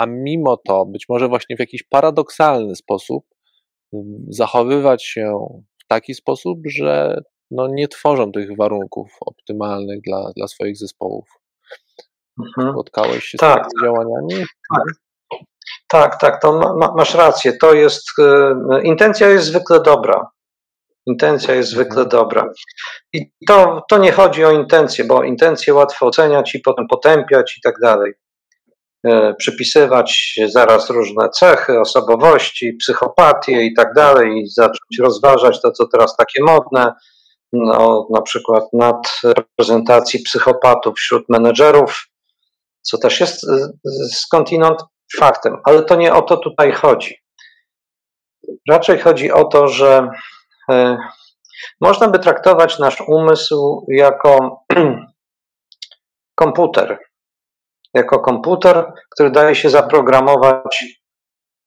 a mimo to być może właśnie w jakiś paradoksalny sposób zachowywać się w taki sposób, że no nie tworzą tych warunków optymalnych dla, dla swoich zespołów. Mhm. Spotkałeś się z Tak. takimi działaniami? Tak, tak, to ma, ma, masz rację. To jest, e, intencja jest zwykle dobra. Intencja jest Mhm. zwykle dobra. I to, to nie chodzi o intencje, bo intencje łatwo oceniać i potem potępiać i tak dalej. E, Przypisywać zaraz różne cechy, osobowości, psychopatię i tak dalej, i zacząć rozważać to, co teraz takie modne, no, na przykład nad reprezentacji psychopatów wśród menedżerów, co też jest e, skądinąd faktem, ale to nie o to tutaj chodzi. Raczej chodzi o to, że e, można by traktować nasz umysł jako komputer. Jako komputer, który daje się zaprogramować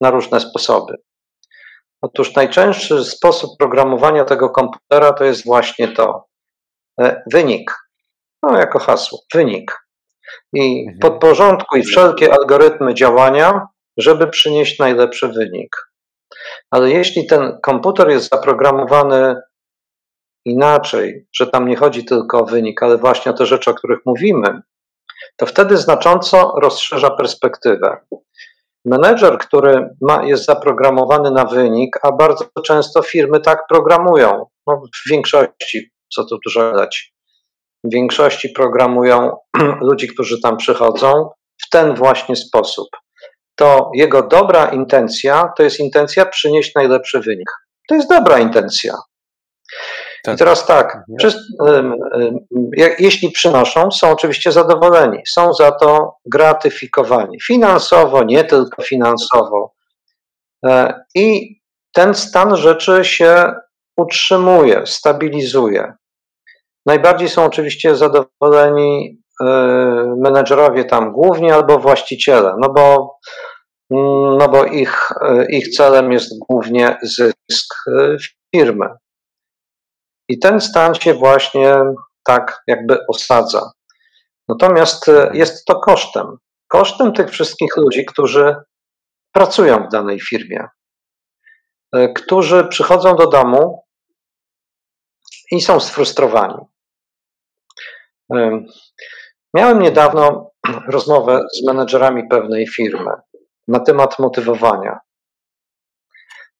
na różne sposoby. Otóż najczęstszy sposób programowania tego komputera to jest właśnie to. e, Wynik. No, jako hasło. Wynik. I Mhm. podporządkuj wszelkie algorytmy działania, żeby przynieść najlepszy wynik. Ale jeśli ten komputer jest zaprogramowany inaczej, że tam nie chodzi tylko o wynik, ale właśnie o te rzeczy, o których mówimy, to wtedy znacząco rozszerza perspektywę. Menedżer, który ma, jest zaprogramowany na wynik, a bardzo często firmy tak programują, no w większości, co tu dużo dać, w większości programują ludzi, którzy tam przychodzą w ten właśnie sposób. To jego dobra intencja to jest intencja przynieść najlepszy wynik. To jest dobra intencja. Tak. I teraz tak, Mhm. jeśli przynoszą, są oczywiście zadowoleni, są za to gratyfikowani finansowo, nie tylko finansowo. E, I ten stan rzeczy się utrzymuje, stabilizuje. Najbardziej są oczywiście zadowoleni y, menedżerowie tam głównie albo właściciele, no bo, mm, no bo ich, y, ich celem jest głównie zysk firmy. I ten stan się właśnie tak jakby osadza. Natomiast y, jest to kosztem. Kosztem tych wszystkich ludzi, którzy pracują w danej firmie, y, którzy przychodzą do domu i są sfrustrowani. Ym, Miałem niedawno rozmowę z menedżerami pewnej firmy na temat motywowania.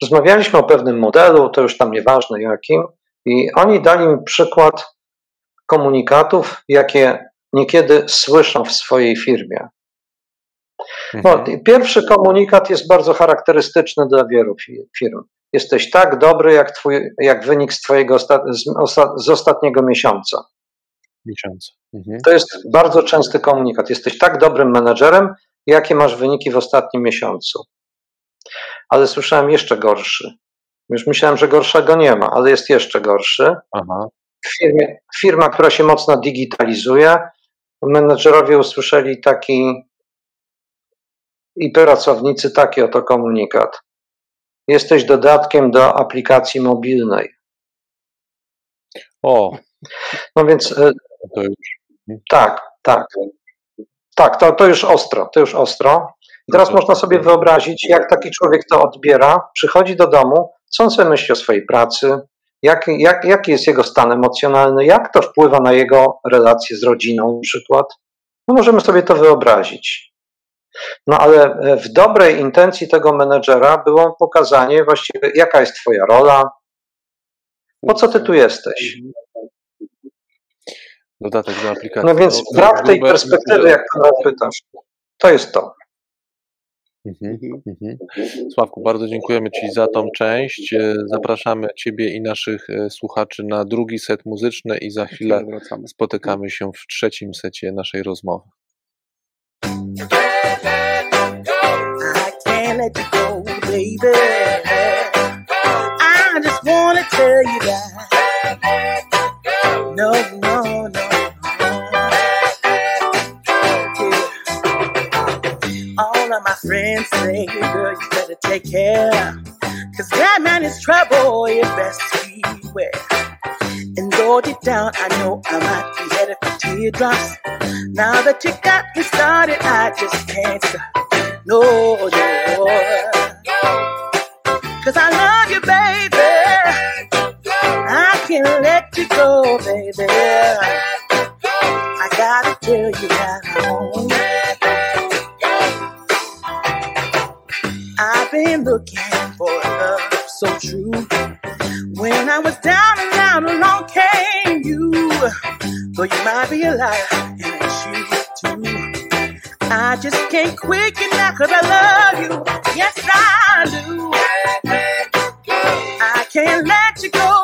Rozmawialiśmy o pewnym modelu, to już tam nieważne jakim, i oni dali mi przykład komunikatów, jakie niekiedy słyszą w swojej firmie. No, Mhm. pierwszy komunikat jest bardzo charakterystyczny dla wielu fi- firm. Jesteś tak dobry, jak, twój, jak wynik z, twojego z, osta- z ostatniego miesiąca. Miesiące. Mhm. To jest bardzo częsty komunikat. Jesteś tak dobrym menedżerem, jakie masz wyniki w ostatnim miesiącu. Ale słyszałem jeszcze gorszy. Już myślałem, że gorszego nie ma, ale jest jeszcze gorszy. Firmie, firma, która się mocno digitalizuje, menedżerowie usłyszeli taki i pracownicy taki oto komunikat. Jesteś dodatkiem do aplikacji mobilnej. O, No więc e, tak, tak. Tak, to, to już ostro, to już ostro. I teraz można sobie wyobrazić, jak taki człowiek to odbiera, przychodzi do domu, co on sobie myśli o swojej pracy, jak, jak, jaki jest jego stan emocjonalny, jak to wpływa na jego relacje z rodziną na przykład. No możemy sobie to wyobrazić. No ale w dobrej intencji tego menedżera było pokazanie właściwie, jaka jest twoja rola, po co ty tu jesteś. Dodatek do aplikacji. No więc No, brak tej grube- perspektywy, jak pan pytasz, to jest to. Mhm, mhm. Sławku, bardzo dziękujemy Ci za tą część. E, Zapraszamy Ciebie i naszych e, słuchaczy na drugi set muzyczny i za chwilę spotykamy się w trzecim secie naszej rozmowy. I friends say, girl, you better take care. Cause that man is trouble, you best beware. And though deep down, I know I might be headed for teardrops. Now that you got me started, I just can't stop. No, no. Cause I love you, baby. I can't let you go, baby. I gotta tell you that. I've been looking for love so true. When I was down and out, along came you. Though you might be a liar, and it's you too. I just can't quit you now cause I love you. Yes, I do. I can't let you go,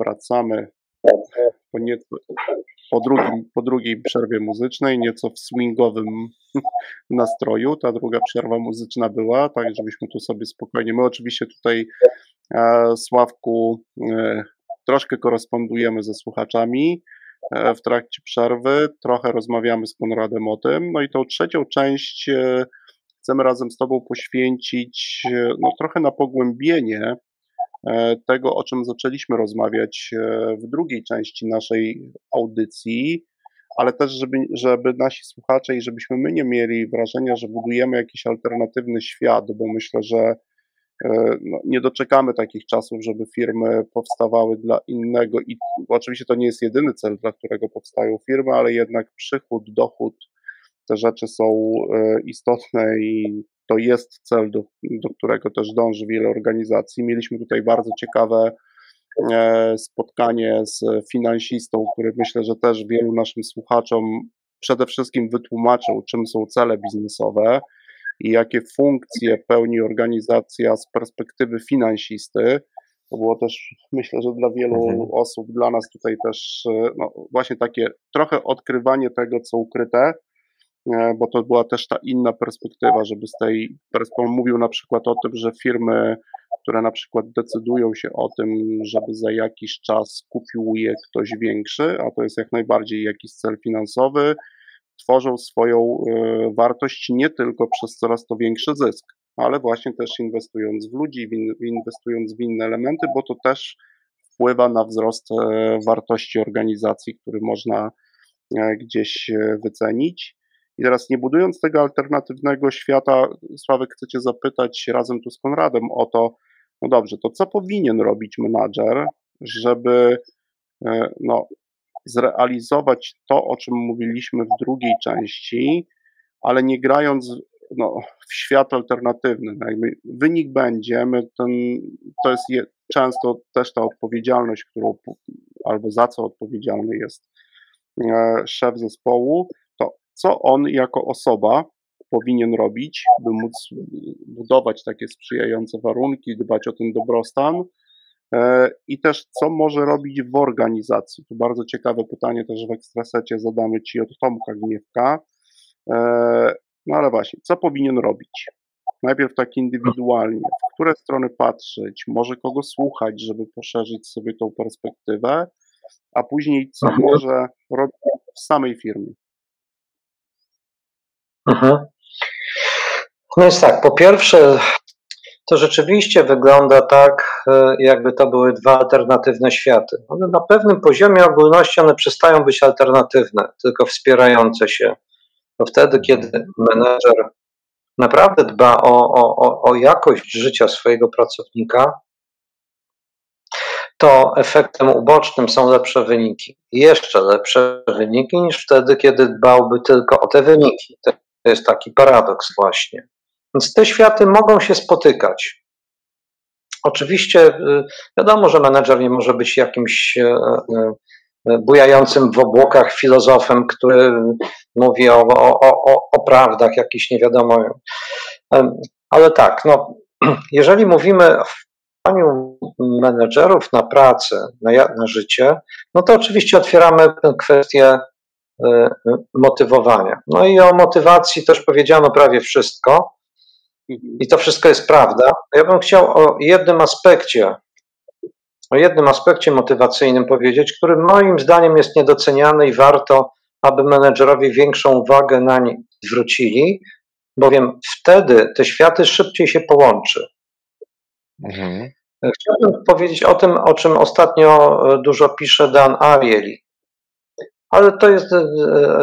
wracamy po, nieco, po, drugim, po drugiej przerwie muzycznej, nieco w swingowym nastroju. Ta druga przerwa muzyczna była, tak żebyśmy tu sobie spokojnie. My oczywiście tutaj, e, Sławku, e, troszkę korespondujemy ze słuchaczami e, w trakcie przerwy, trochę rozmawiamy z Konradem o tym. No i tą trzecią część e, chcemy razem z Tobą poświęcić e, no, trochę na pogłębienie tego, o czym zaczęliśmy rozmawiać e, w drugiej części naszej audycji, ale też, żeby, żeby nasi słuchacze i żebyśmy my nie mieli wrażenia, że budujemy jakiś alternatywny świat, bo myślę, że e, no, nie doczekamy takich czasów, żeby firmy powstawały dla innego i oczywiście to nie jest jedyny cel, dla którego powstają firmy, ale jednak przychód, dochód, te rzeczy są e, istotne i to jest cel, do, do którego też dąży wiele organizacji. Mieliśmy tutaj bardzo ciekawe e, spotkanie z finansistą, który myślę, że też wielu naszym słuchaczom przede wszystkim wytłumaczył, czym są cele biznesowe i jakie funkcje pełni organizacja z perspektywy finansisty. To było też, myślę, że dla wielu Mhm. osób, dla nas tutaj też, e, no, właśnie takie trochę odkrywanie tego, co ukryte, bo to była też ta inna perspektywa, żeby z tej perspektywy mówił na przykład o tym, że firmy, które na przykład decydują się o tym, żeby za jakiś czas kupił je ktoś większy, a to jest jak najbardziej jakiś cel finansowy, tworzą swoją e, wartość nie tylko przez coraz to większy zysk, ale właśnie też inwestując w ludzi, inwestując w inne elementy, bo to też wpływa na wzrost e, wartości organizacji, który można e, gdzieś e, wycenić. I teraz nie budując tego alternatywnego świata, Sławek, chcę Cię zapytać razem tu z Konradem o to, no dobrze, to co powinien robić menadżer, żeby e, no, zrealizować to, o czym mówiliśmy w drugiej części, ale nie grając no, w świat alternatywny. No wynik będzie, my ten, to jest je, często też ta odpowiedzialność, którą albo za co odpowiedzialny jest e, szef zespołu, co on jako osoba powinien robić, by móc budować takie sprzyjające warunki, dbać o ten dobrostan, E, I też, co może robić w organizacji? Tu bardzo ciekawe pytanie też w ekstrasecie zadamy Ci od Tomka Gniewka. E, No ale właśnie, co powinien robić? Najpierw tak indywidualnie, w które strony patrzeć, może kogo słuchać, żeby poszerzyć sobie tą perspektywę, a później co Mhm. może robić w samej firmie. Mhm. No jest tak, po pierwsze, to rzeczywiście wygląda tak, e, jakby to były dwa alternatywne światy. One na pewnym poziomie ogólności one przestają być alternatywne, tylko wspierające się. To wtedy, kiedy menedżer naprawdę dba o, o, o, jakość życia swojego pracownika, to efektem ubocznym są lepsze wyniki. Jeszcze lepsze wyniki niż wtedy, kiedy dbałby tylko o te wyniki. To jest taki paradoks właśnie. Więc te światy mogą się spotykać. Oczywiście y, wiadomo, że menedżer nie może być jakimś e, e, e, bujającym w obłokach filozofem, który mówi o, o, o, o prawdach jakichś nie wiadomo. Ale tak, no, jeżeli mówimy o wpływaniu menedżerów na pracę, na, na życie, no to oczywiście otwieramy kwestię motywowania. No i o motywacji też powiedziano prawie wszystko. I to wszystko jest prawda. Ja bym chciał o jednym aspekcie, o jednym aspekcie motywacyjnym powiedzieć, który moim zdaniem jest niedoceniany i warto, aby menedżerowie większą uwagę nań zwrócili, bowiem wtedy te światy szybciej się połączy. Mhm. Chciałbym powiedzieć o tym, o czym ostatnio e, dużo pisze Dan Ariely. Ale to jest e,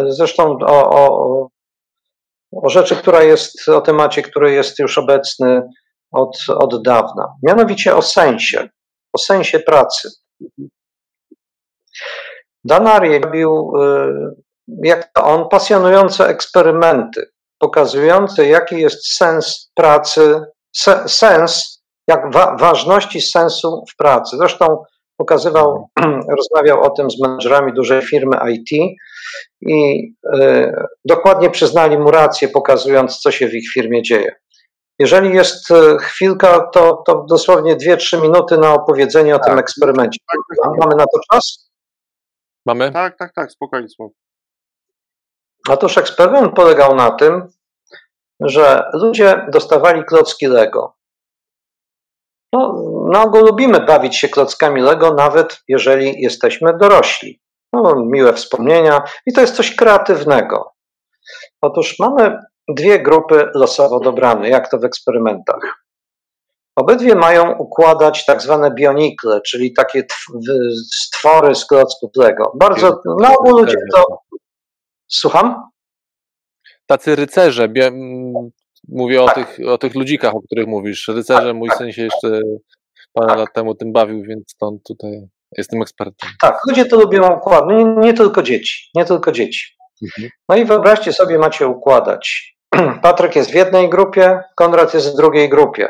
zresztą o, o, o rzeczy, która jest, o temacie, który jest już obecny od, od dawna. Mianowicie o sensie, o sensie pracy. Dan Ariely robił, e, jak to on, pasjonujące eksperymenty, pokazujące, jaki jest sens pracy, se, sens, jak wa, ważności sensu w pracy. Zresztą pokazywał, rozmawiał o tym z menedżerami dużej firmy IT i e, dokładnie przyznali mu rację, pokazując, co się w ich firmie dzieje. Jeżeli jest e, chwilka, to, to dosłownie 2-3 minuty na opowiedzenie o tym eksperymencie. Mamy na to czas? Mamy? Tak, tak, tak, spokojnie. Otóż eksperyment polegał na tym, że ludzie dostawali klocki Lego. No, na ogół lubimy bawić się klockami Lego, nawet jeżeli jesteśmy dorośli. No, miłe wspomnienia i to jest coś kreatywnego. Otóż mamy dwie grupy losowo dobrane, jak to w eksperymentach. Obydwie mają układać tak zwane bionikle, czyli takie stwory z klocków Lego. Bardzo, na ogół ludzie to... Słucham? Tacy rycerze, mówię o, Tak. tych, o tych ludzikach, o których mówisz. Rycerze, mój syn się jeszcze parę Tak. lat temu tym bawił, więc stąd tutaj jestem ekspertem. Tak, ludzie to lubią układać, nie, nie tylko dzieci, nie tylko dzieci. Mhm. No i wyobraźcie sobie, macie układać. Patryk jest w jednej grupie, Konrad jest w drugiej grupie.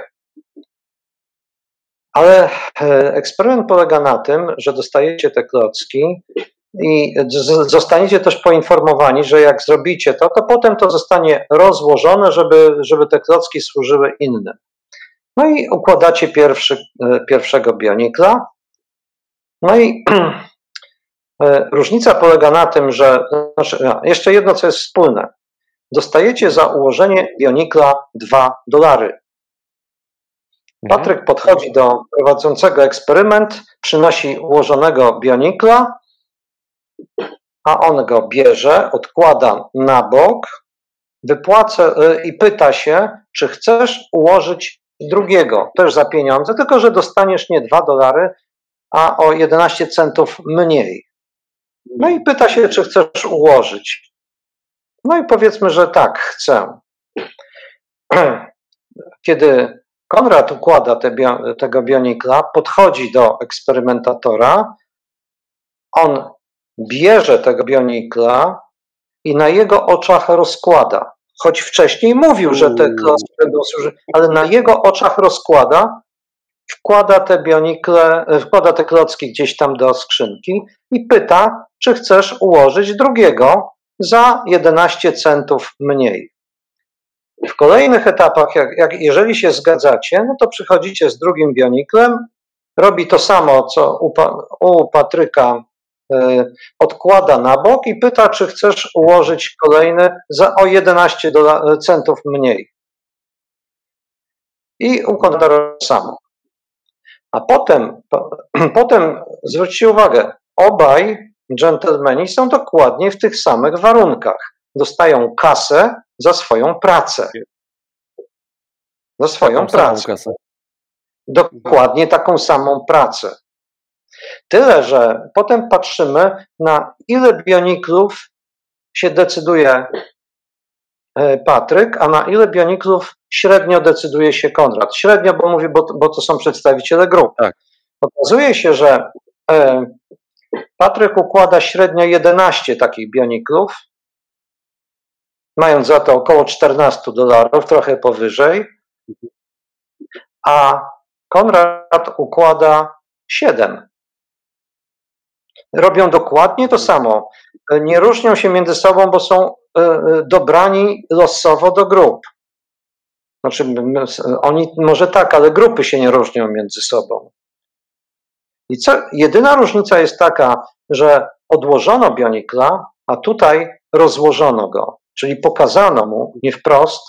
Ale e, eksperyment polega na tym, że dostajecie te klocki i zostaniecie też poinformowani, że jak zrobicie to, to potem to zostanie rozłożone, żeby, żeby te klocki służyły innym. No i układacie pierwszy, e, pierwszego bionikla. No i e, różnica polega na tym, że znaczy, jeszcze jedno, co jest wspólne. Dostajecie za ułożenie bionikla 2 dolary. Mhm. Patryk podchodzi do prowadzącego eksperyment, przynosi ułożonego bionikla, a on go bierze, odkłada na bok, wypłaca y, i pyta się, czy chcesz ułożyć drugiego, też za pieniądze, tylko że dostaniesz nie 2 dolary, a o 11 centów mniej. No i pyta się, czy chcesz ułożyć. No i powiedzmy, że tak, chcę. Kiedy Konrad układa te tego bionikla, podchodzi do eksperymentatora, on bierze tego bionikla i na jego oczach rozkłada. Choć wcześniej mówił, że te klocki będą służyć, ale na jego oczach rozkłada, wkłada te bionikle, wkłada te klocki gdzieś tam do skrzynki i pyta, czy chcesz ułożyć drugiego za 11 centów mniej. W kolejnych etapach, jak, jak jeżeli się zgadzacie, no to przychodzicie z drugim bioniklem, robi to samo, co u, u Patryka odkłada na bok i pyta, czy chcesz ułożyć kolejny za o 11 centów mniej. I układa to samo. A potem, po, potem zwróćcie uwagę, obaj dżentelmeni są dokładnie w tych samych warunkach. Dostają kasę za swoją pracę. Za swoją taką pracę. Dokładnie taką samą pracę. Tyle, że potem patrzymy na ile bioniklów się decyduje e, Patryk, a na ile bioniklów średnio decyduje się Konrad. Średnio, bo mówię, bo, bo to są przedstawiciele grup. Tak. Okazuje się, że e, Patryk układa średnio 11 takich bioniklów, mając za to około 14 dolarów, trochę powyżej, a Konrad układa 7. Robią dokładnie to samo. Nie różnią się między sobą, bo są e, e, dobrani losowo do grup. Znaczy, oni może tak, ale grupy się nie różnią między sobą. I co, jedyna różnica jest taka, że odłożono Bionikla, a tutaj rozłożono go. Czyli pokazano mu nie wprost,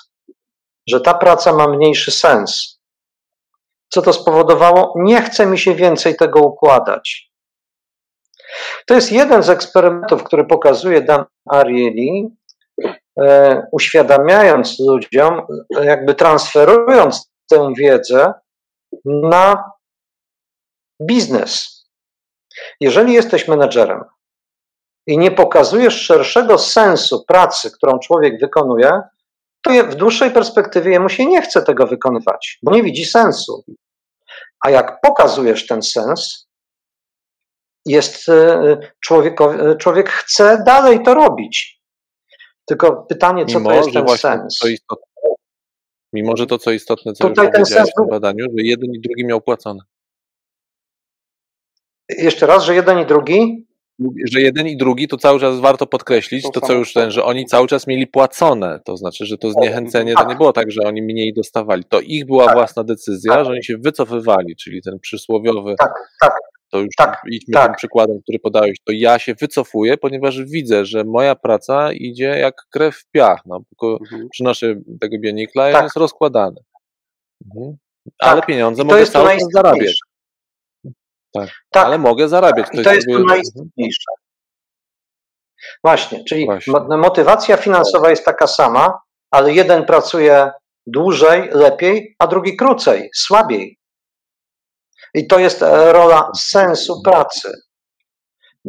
że ta praca ma mniejszy sens. Co to spowodowało? Nie chce mi się więcej tego układać. To jest jeden z eksperymentów, który pokazuje Dan Ariely, e, uświadamiając ludziom, jakby transferując tę wiedzę na biznes. Jeżeli jesteś menedżerem i nie pokazujesz szerszego sensu pracy, którą człowiek wykonuje, to w dłuższej perspektywie jemu się nie chce tego wykonywać, bo nie widzi sensu. A jak pokazujesz ten sens, jest e, człowiekowi, e, człowiek chce dalej to robić. Tylko pytanie, co Mimo, to jest ten sens? To istotne. Mimo, że to co istotne, co Tutaj ten sens w tym badaniu, że jeden i drugi miał płacone. Jeszcze raz, że jeden i drugi? że jeden i drugi, to cały czas warto podkreślić, to, to co już ten, że oni cały czas mieli płacone, to znaczy, że to zniechęcenie, to nie było tak, że oni mniej dostawali, to ich była tak. własna decyzja, tak. że oni się wycofywali, czyli ten przysłowiowy, tak, tak. To już tak, idźmy tak. tym przykładem, który podałeś, to ja się wycofuję, ponieważ widzę, że moja praca idzie jak krew w piach, no, mhm. przynoszę tego bionikla i on tak. jest rozkładany. Mhm. Ale tak. pieniądze mogę cały czas zarabiać. Tak. tak. Ale mogę zarabiać. To, I to jest to najistotniejsze. Właśnie, czyli Właśnie. motywacja finansowa jest taka sama, ale jeden pracuje dłużej, lepiej, a drugi krócej, słabiej. I to jest e, rola sensu pracy.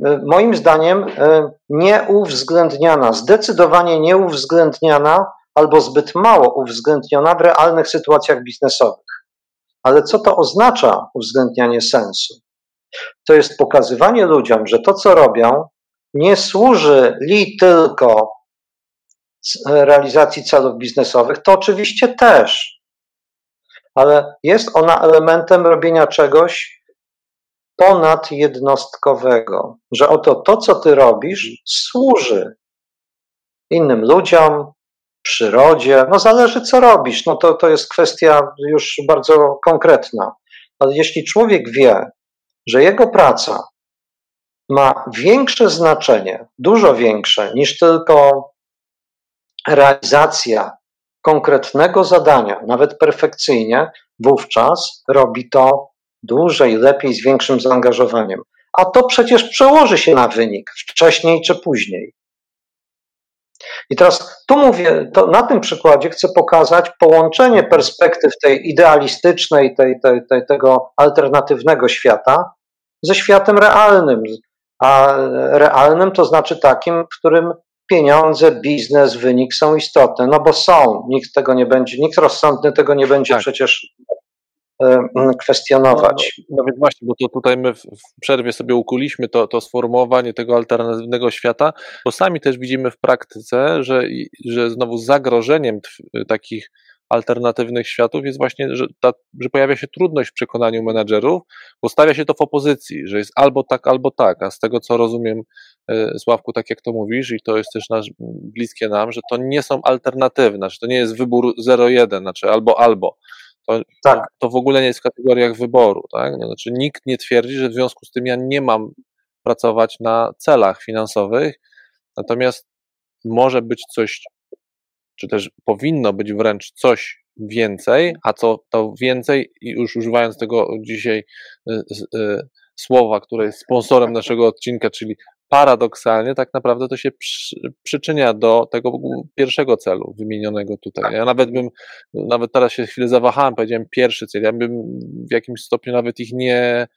E, moim zdaniem e, nieuwzględniana, zdecydowanie nieuwzględniana albo zbyt mało uwzględniona w realnych sytuacjach biznesowych. Ale co to oznacza uwzględnianie sensu? to jest pokazywanie ludziom, że to, co robią, nie służy li tylko realizacji celów biznesowych, to oczywiście też, ale jest ona elementem robienia czegoś ponadjednostkowego, że oto to, co ty robisz, służy innym ludziom, przyrodzie. No zależy, co robisz. No to, to jest kwestia już bardzo konkretna. Ale jeśli człowiek wie, że jego praca ma większe znaczenie, dużo większe niż tylko realizacja konkretnego zadania, nawet perfekcyjnie, wówczas robi to dłużej, lepiej, z większym zaangażowaniem. A to przecież przełoży się na wynik wcześniej czy później. I teraz tu mówię, to na tym przykładzie chcę pokazać połączenie perspektyw tej idealistycznej, tej, tej, tej, tego alternatywnego świata ze światem realnym. A realnym to znaczy takim, w którym pieniądze, biznes, wynik są istotne, no bo są. Nikt tego nie będzie, nikt rozsądny tego nie będzie tak. przecież E, kwestionować. No, no, więc właśnie, bo to tutaj my w, w przerwie sobie ukuliśmy to, to sformułowanie tego alternatywnego świata, bo sami też widzimy w praktyce, że, że znowu zagrożeniem takich alternatywnych światów jest właśnie, że, ta, że pojawia się trudność w przekonaniu menedżerów, bo stawia się to w opozycji, że jest albo tak, albo tak, a z tego co rozumiem, e, Sławku, tak jak to mówisz, i to jest też nasz, bliskie nam, że to nie są alternatywne, że to nie jest wybór 0-1, znaczy albo, albo, to, tak. to w ogóle nie jest w kategoriach wyboru. Tak? Znaczy, nikt nie twierdzi, że w związku z tym ja nie mam pracować na celach finansowych, natomiast może być coś, czy też powinno być wręcz coś więcej, a co to więcej, i już używając tego dzisiaj y, y, słowa, które jest sponsorem naszego odcinka, czyli paradoksalnie tak naprawdę to się przy, przyczynia do tego pierwszego celu wymienionego tutaj. Ja nawet bym, nawet teraz się chwilę zawahałem, powiedziałem pierwszy cel, ja bym w jakimś stopniu nawet ich nie,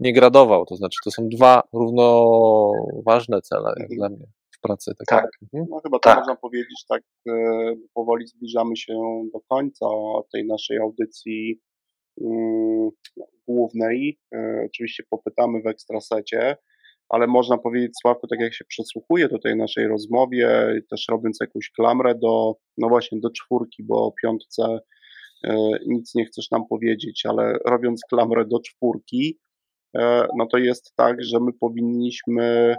nie gradował, to znaczy to są dwa równoważne cele jak mhm. dla mnie pracy. Tak, tak. Mhm. no chyba tak. można powiedzieć, tak e, powoli zbliżamy się do końca tej naszej audycji mm, głównej. E, oczywiście popytamy w ekstrasecie ale można powiedzieć, Sławku, tak jak się przesłuchuje tutaj naszej rozmowie, też robiąc jakąś klamrę do, no właśnie, do czwórki, bo o piątce e, nic nie chcesz nam powiedzieć, ale robiąc klamrę do czwórki, no to jest tak, że my powinniśmy,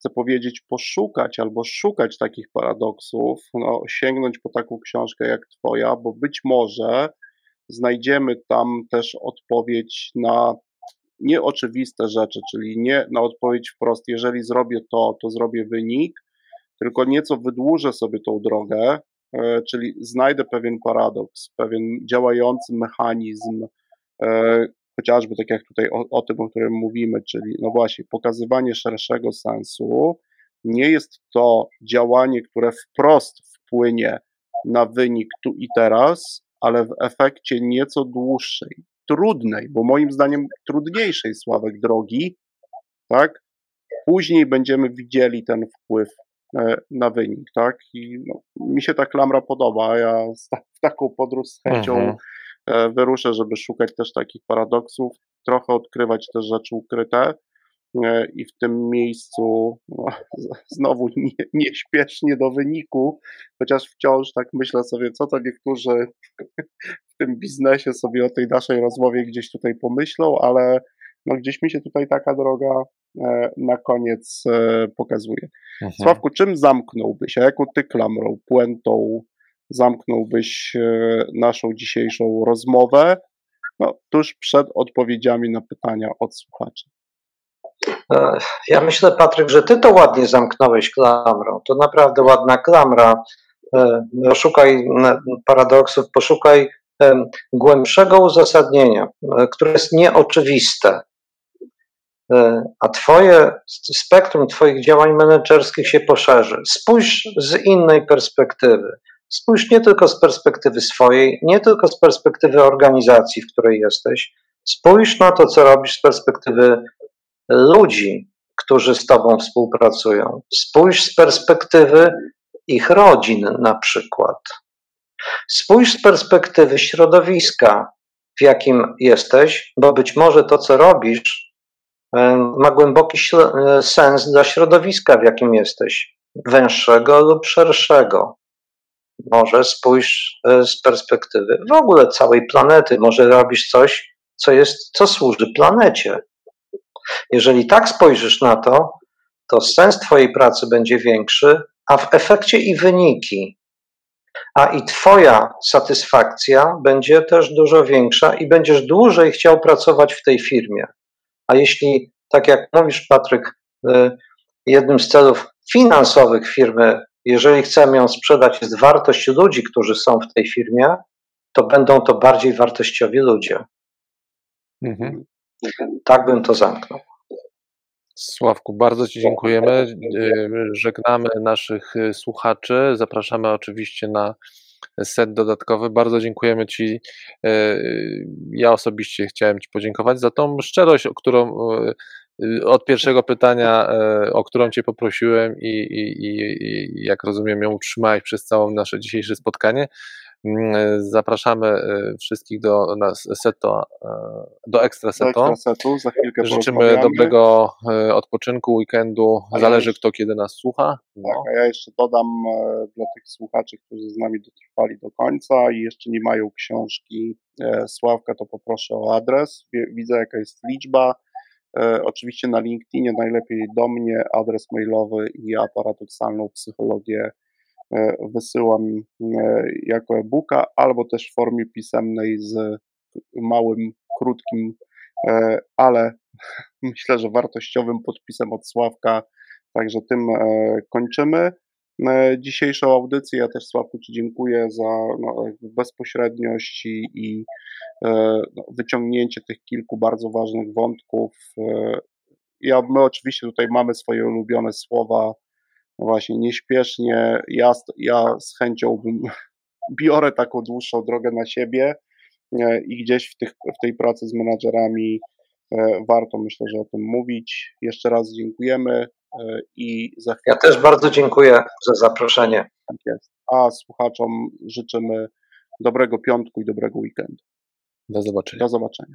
chcę powiedzieć, poszukać albo szukać takich paradoksów, no, sięgnąć po taką książkę jak Twoja, bo być może znajdziemy tam też odpowiedź na nieoczywiste rzeczy, czyli nie na odpowiedź wprost, jeżeli zrobię to, to zrobię wynik, tylko nieco wydłużę sobie tą drogę, e, czyli znajdę pewien paradoks, pewien działający mechanizm, e, chociażby tak jak tutaj o, o tym, o którym mówimy, czyli no właśnie pokazywanie szerszego sensu, nie jest to działanie, które wprost wpłynie na wynik tu i teraz, ale w efekcie nieco dłuższej, trudnej, bo moim zdaniem trudniejszej Sławek drogi, tak? Później będziemy widzieli ten wpływ e, na wynik, tak? I no, mi się ta klamra podoba. Ja w taką podróż z chęcią mhm. E, wyruszę, żeby szukać też takich paradoksów, trochę odkrywać te rzeczy ukryte. E, I w tym miejscu no, znowu nie, nieśpiesznie do wyniku, chociaż wciąż tak myślę sobie, co to niektórzy tym biznesie sobie o tej naszej rozmowie gdzieś tutaj pomyślą, ale no gdzieś mi się tutaj taka droga e, na koniec pokazuje. Mhm. Sławku, czym zamknąłbyś, a jaką ty klamrą, puentą zamknąłbyś e, naszą dzisiejszą rozmowę, no, tuż przed odpowiedziami na pytania od słuchaczy? Ja myślę, Patryk, że ty to ładnie zamknąłeś klamrą. To naprawdę ładna klamra. Poszukaj paradoksów, poszukaj głębszego uzasadnienia, e, które jest nieoczywiste, e, a twoje spektrum twoich działań menedżerskich się poszerzy. Spójrz z innej perspektywy. Spójrz nie tylko z perspektywy swojej, nie tylko z perspektywy organizacji, w której jesteś. Spójrz na to, co robisz z perspektywy ludzi, którzy z tobą współpracują. Spójrz z perspektywy ich rodzin na przykład. Spójrz z perspektywy środowiska, w jakim jesteś, bo być może to, co robisz, ma głęboki e, sens dla środowiska, w jakim jesteś, węższego lub szerszego. Może spójrz e, z perspektywy w ogóle całej planety, może robisz coś, co, jest, co służy planecie. Jeżeli tak spojrzysz na to, to sens Twojej pracy będzie większy, a w efekcie i wyniki, a i Twoja satysfakcja będzie też dużo większa i będziesz dłużej chciał pracować w tej firmie. A jeśli, tak jak mówisz, Patryk, y, jednym z celów finansowych firmy, jeżeli chcemy ją sprzedać, jest wartość ludzi, którzy są w tej firmie, to będą to bardziej wartościowi ludzie. Mhm. Tak bym to zamknął. Sławku, bardzo Ci dziękujemy. Y, Żegnamy naszych y, słuchaczy. Zapraszamy oczywiście na set dodatkowy. Bardzo dziękujemy Ci. Y, Ja osobiście chciałem Ci podziękować za tą szczerość, o którą od pierwszego pytania, o którą Cię poprosiłem i, i, i jak rozumiem ją utrzymałeś przez całe nasze dzisiejsze spotkanie. Mm, Zapraszamy e, wszystkich do nas seto, e, do ekstra seto. Życzymy dobrego e, odpoczynku, weekendu. Zależy kto kiedy nas słucha. Tak, No. a ja jeszcze dodam dla tych słuchaczy, którzy z nami dotrwali do końca i jeszcze nie mają książki Sławka, to poproszę o adres. Widzę jaka jest liczba. Oczywiście na LinkedInie najlepiej do mnie, adres mailowy i paradoksalną psychologię wysyłam e, jako e-booka albo też w formie pisemnej z małym, krótkim, e, ale myślę, że wartościowym podpisem od Sławka. Także tym e, kończymy e, dzisiejszą audycję. Ja też Sławku Ci dziękuję za no, bezpośredniość i, i e, no, wyciągnięcie tych kilku bardzo ważnych wątków. E, Ja, my oczywiście tutaj mamy swoje ulubione słowa, właśnie nieśpiesznie. Ja, z- ja z chęcią bym biorę taką dłuższą drogę na siebie e, i gdzieś w, tych, w tej pracy z menadżerami e, warto myślę, że o tym mówić. Jeszcze raz dziękujemy e, i za chwilę Ja też bardzo dziękuję za zaproszenie. tak jest. A słuchaczom życzymy dobrego piątku i dobrego weekendu. Do zobaczenia. Do zobaczenia.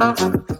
Mm-hmm.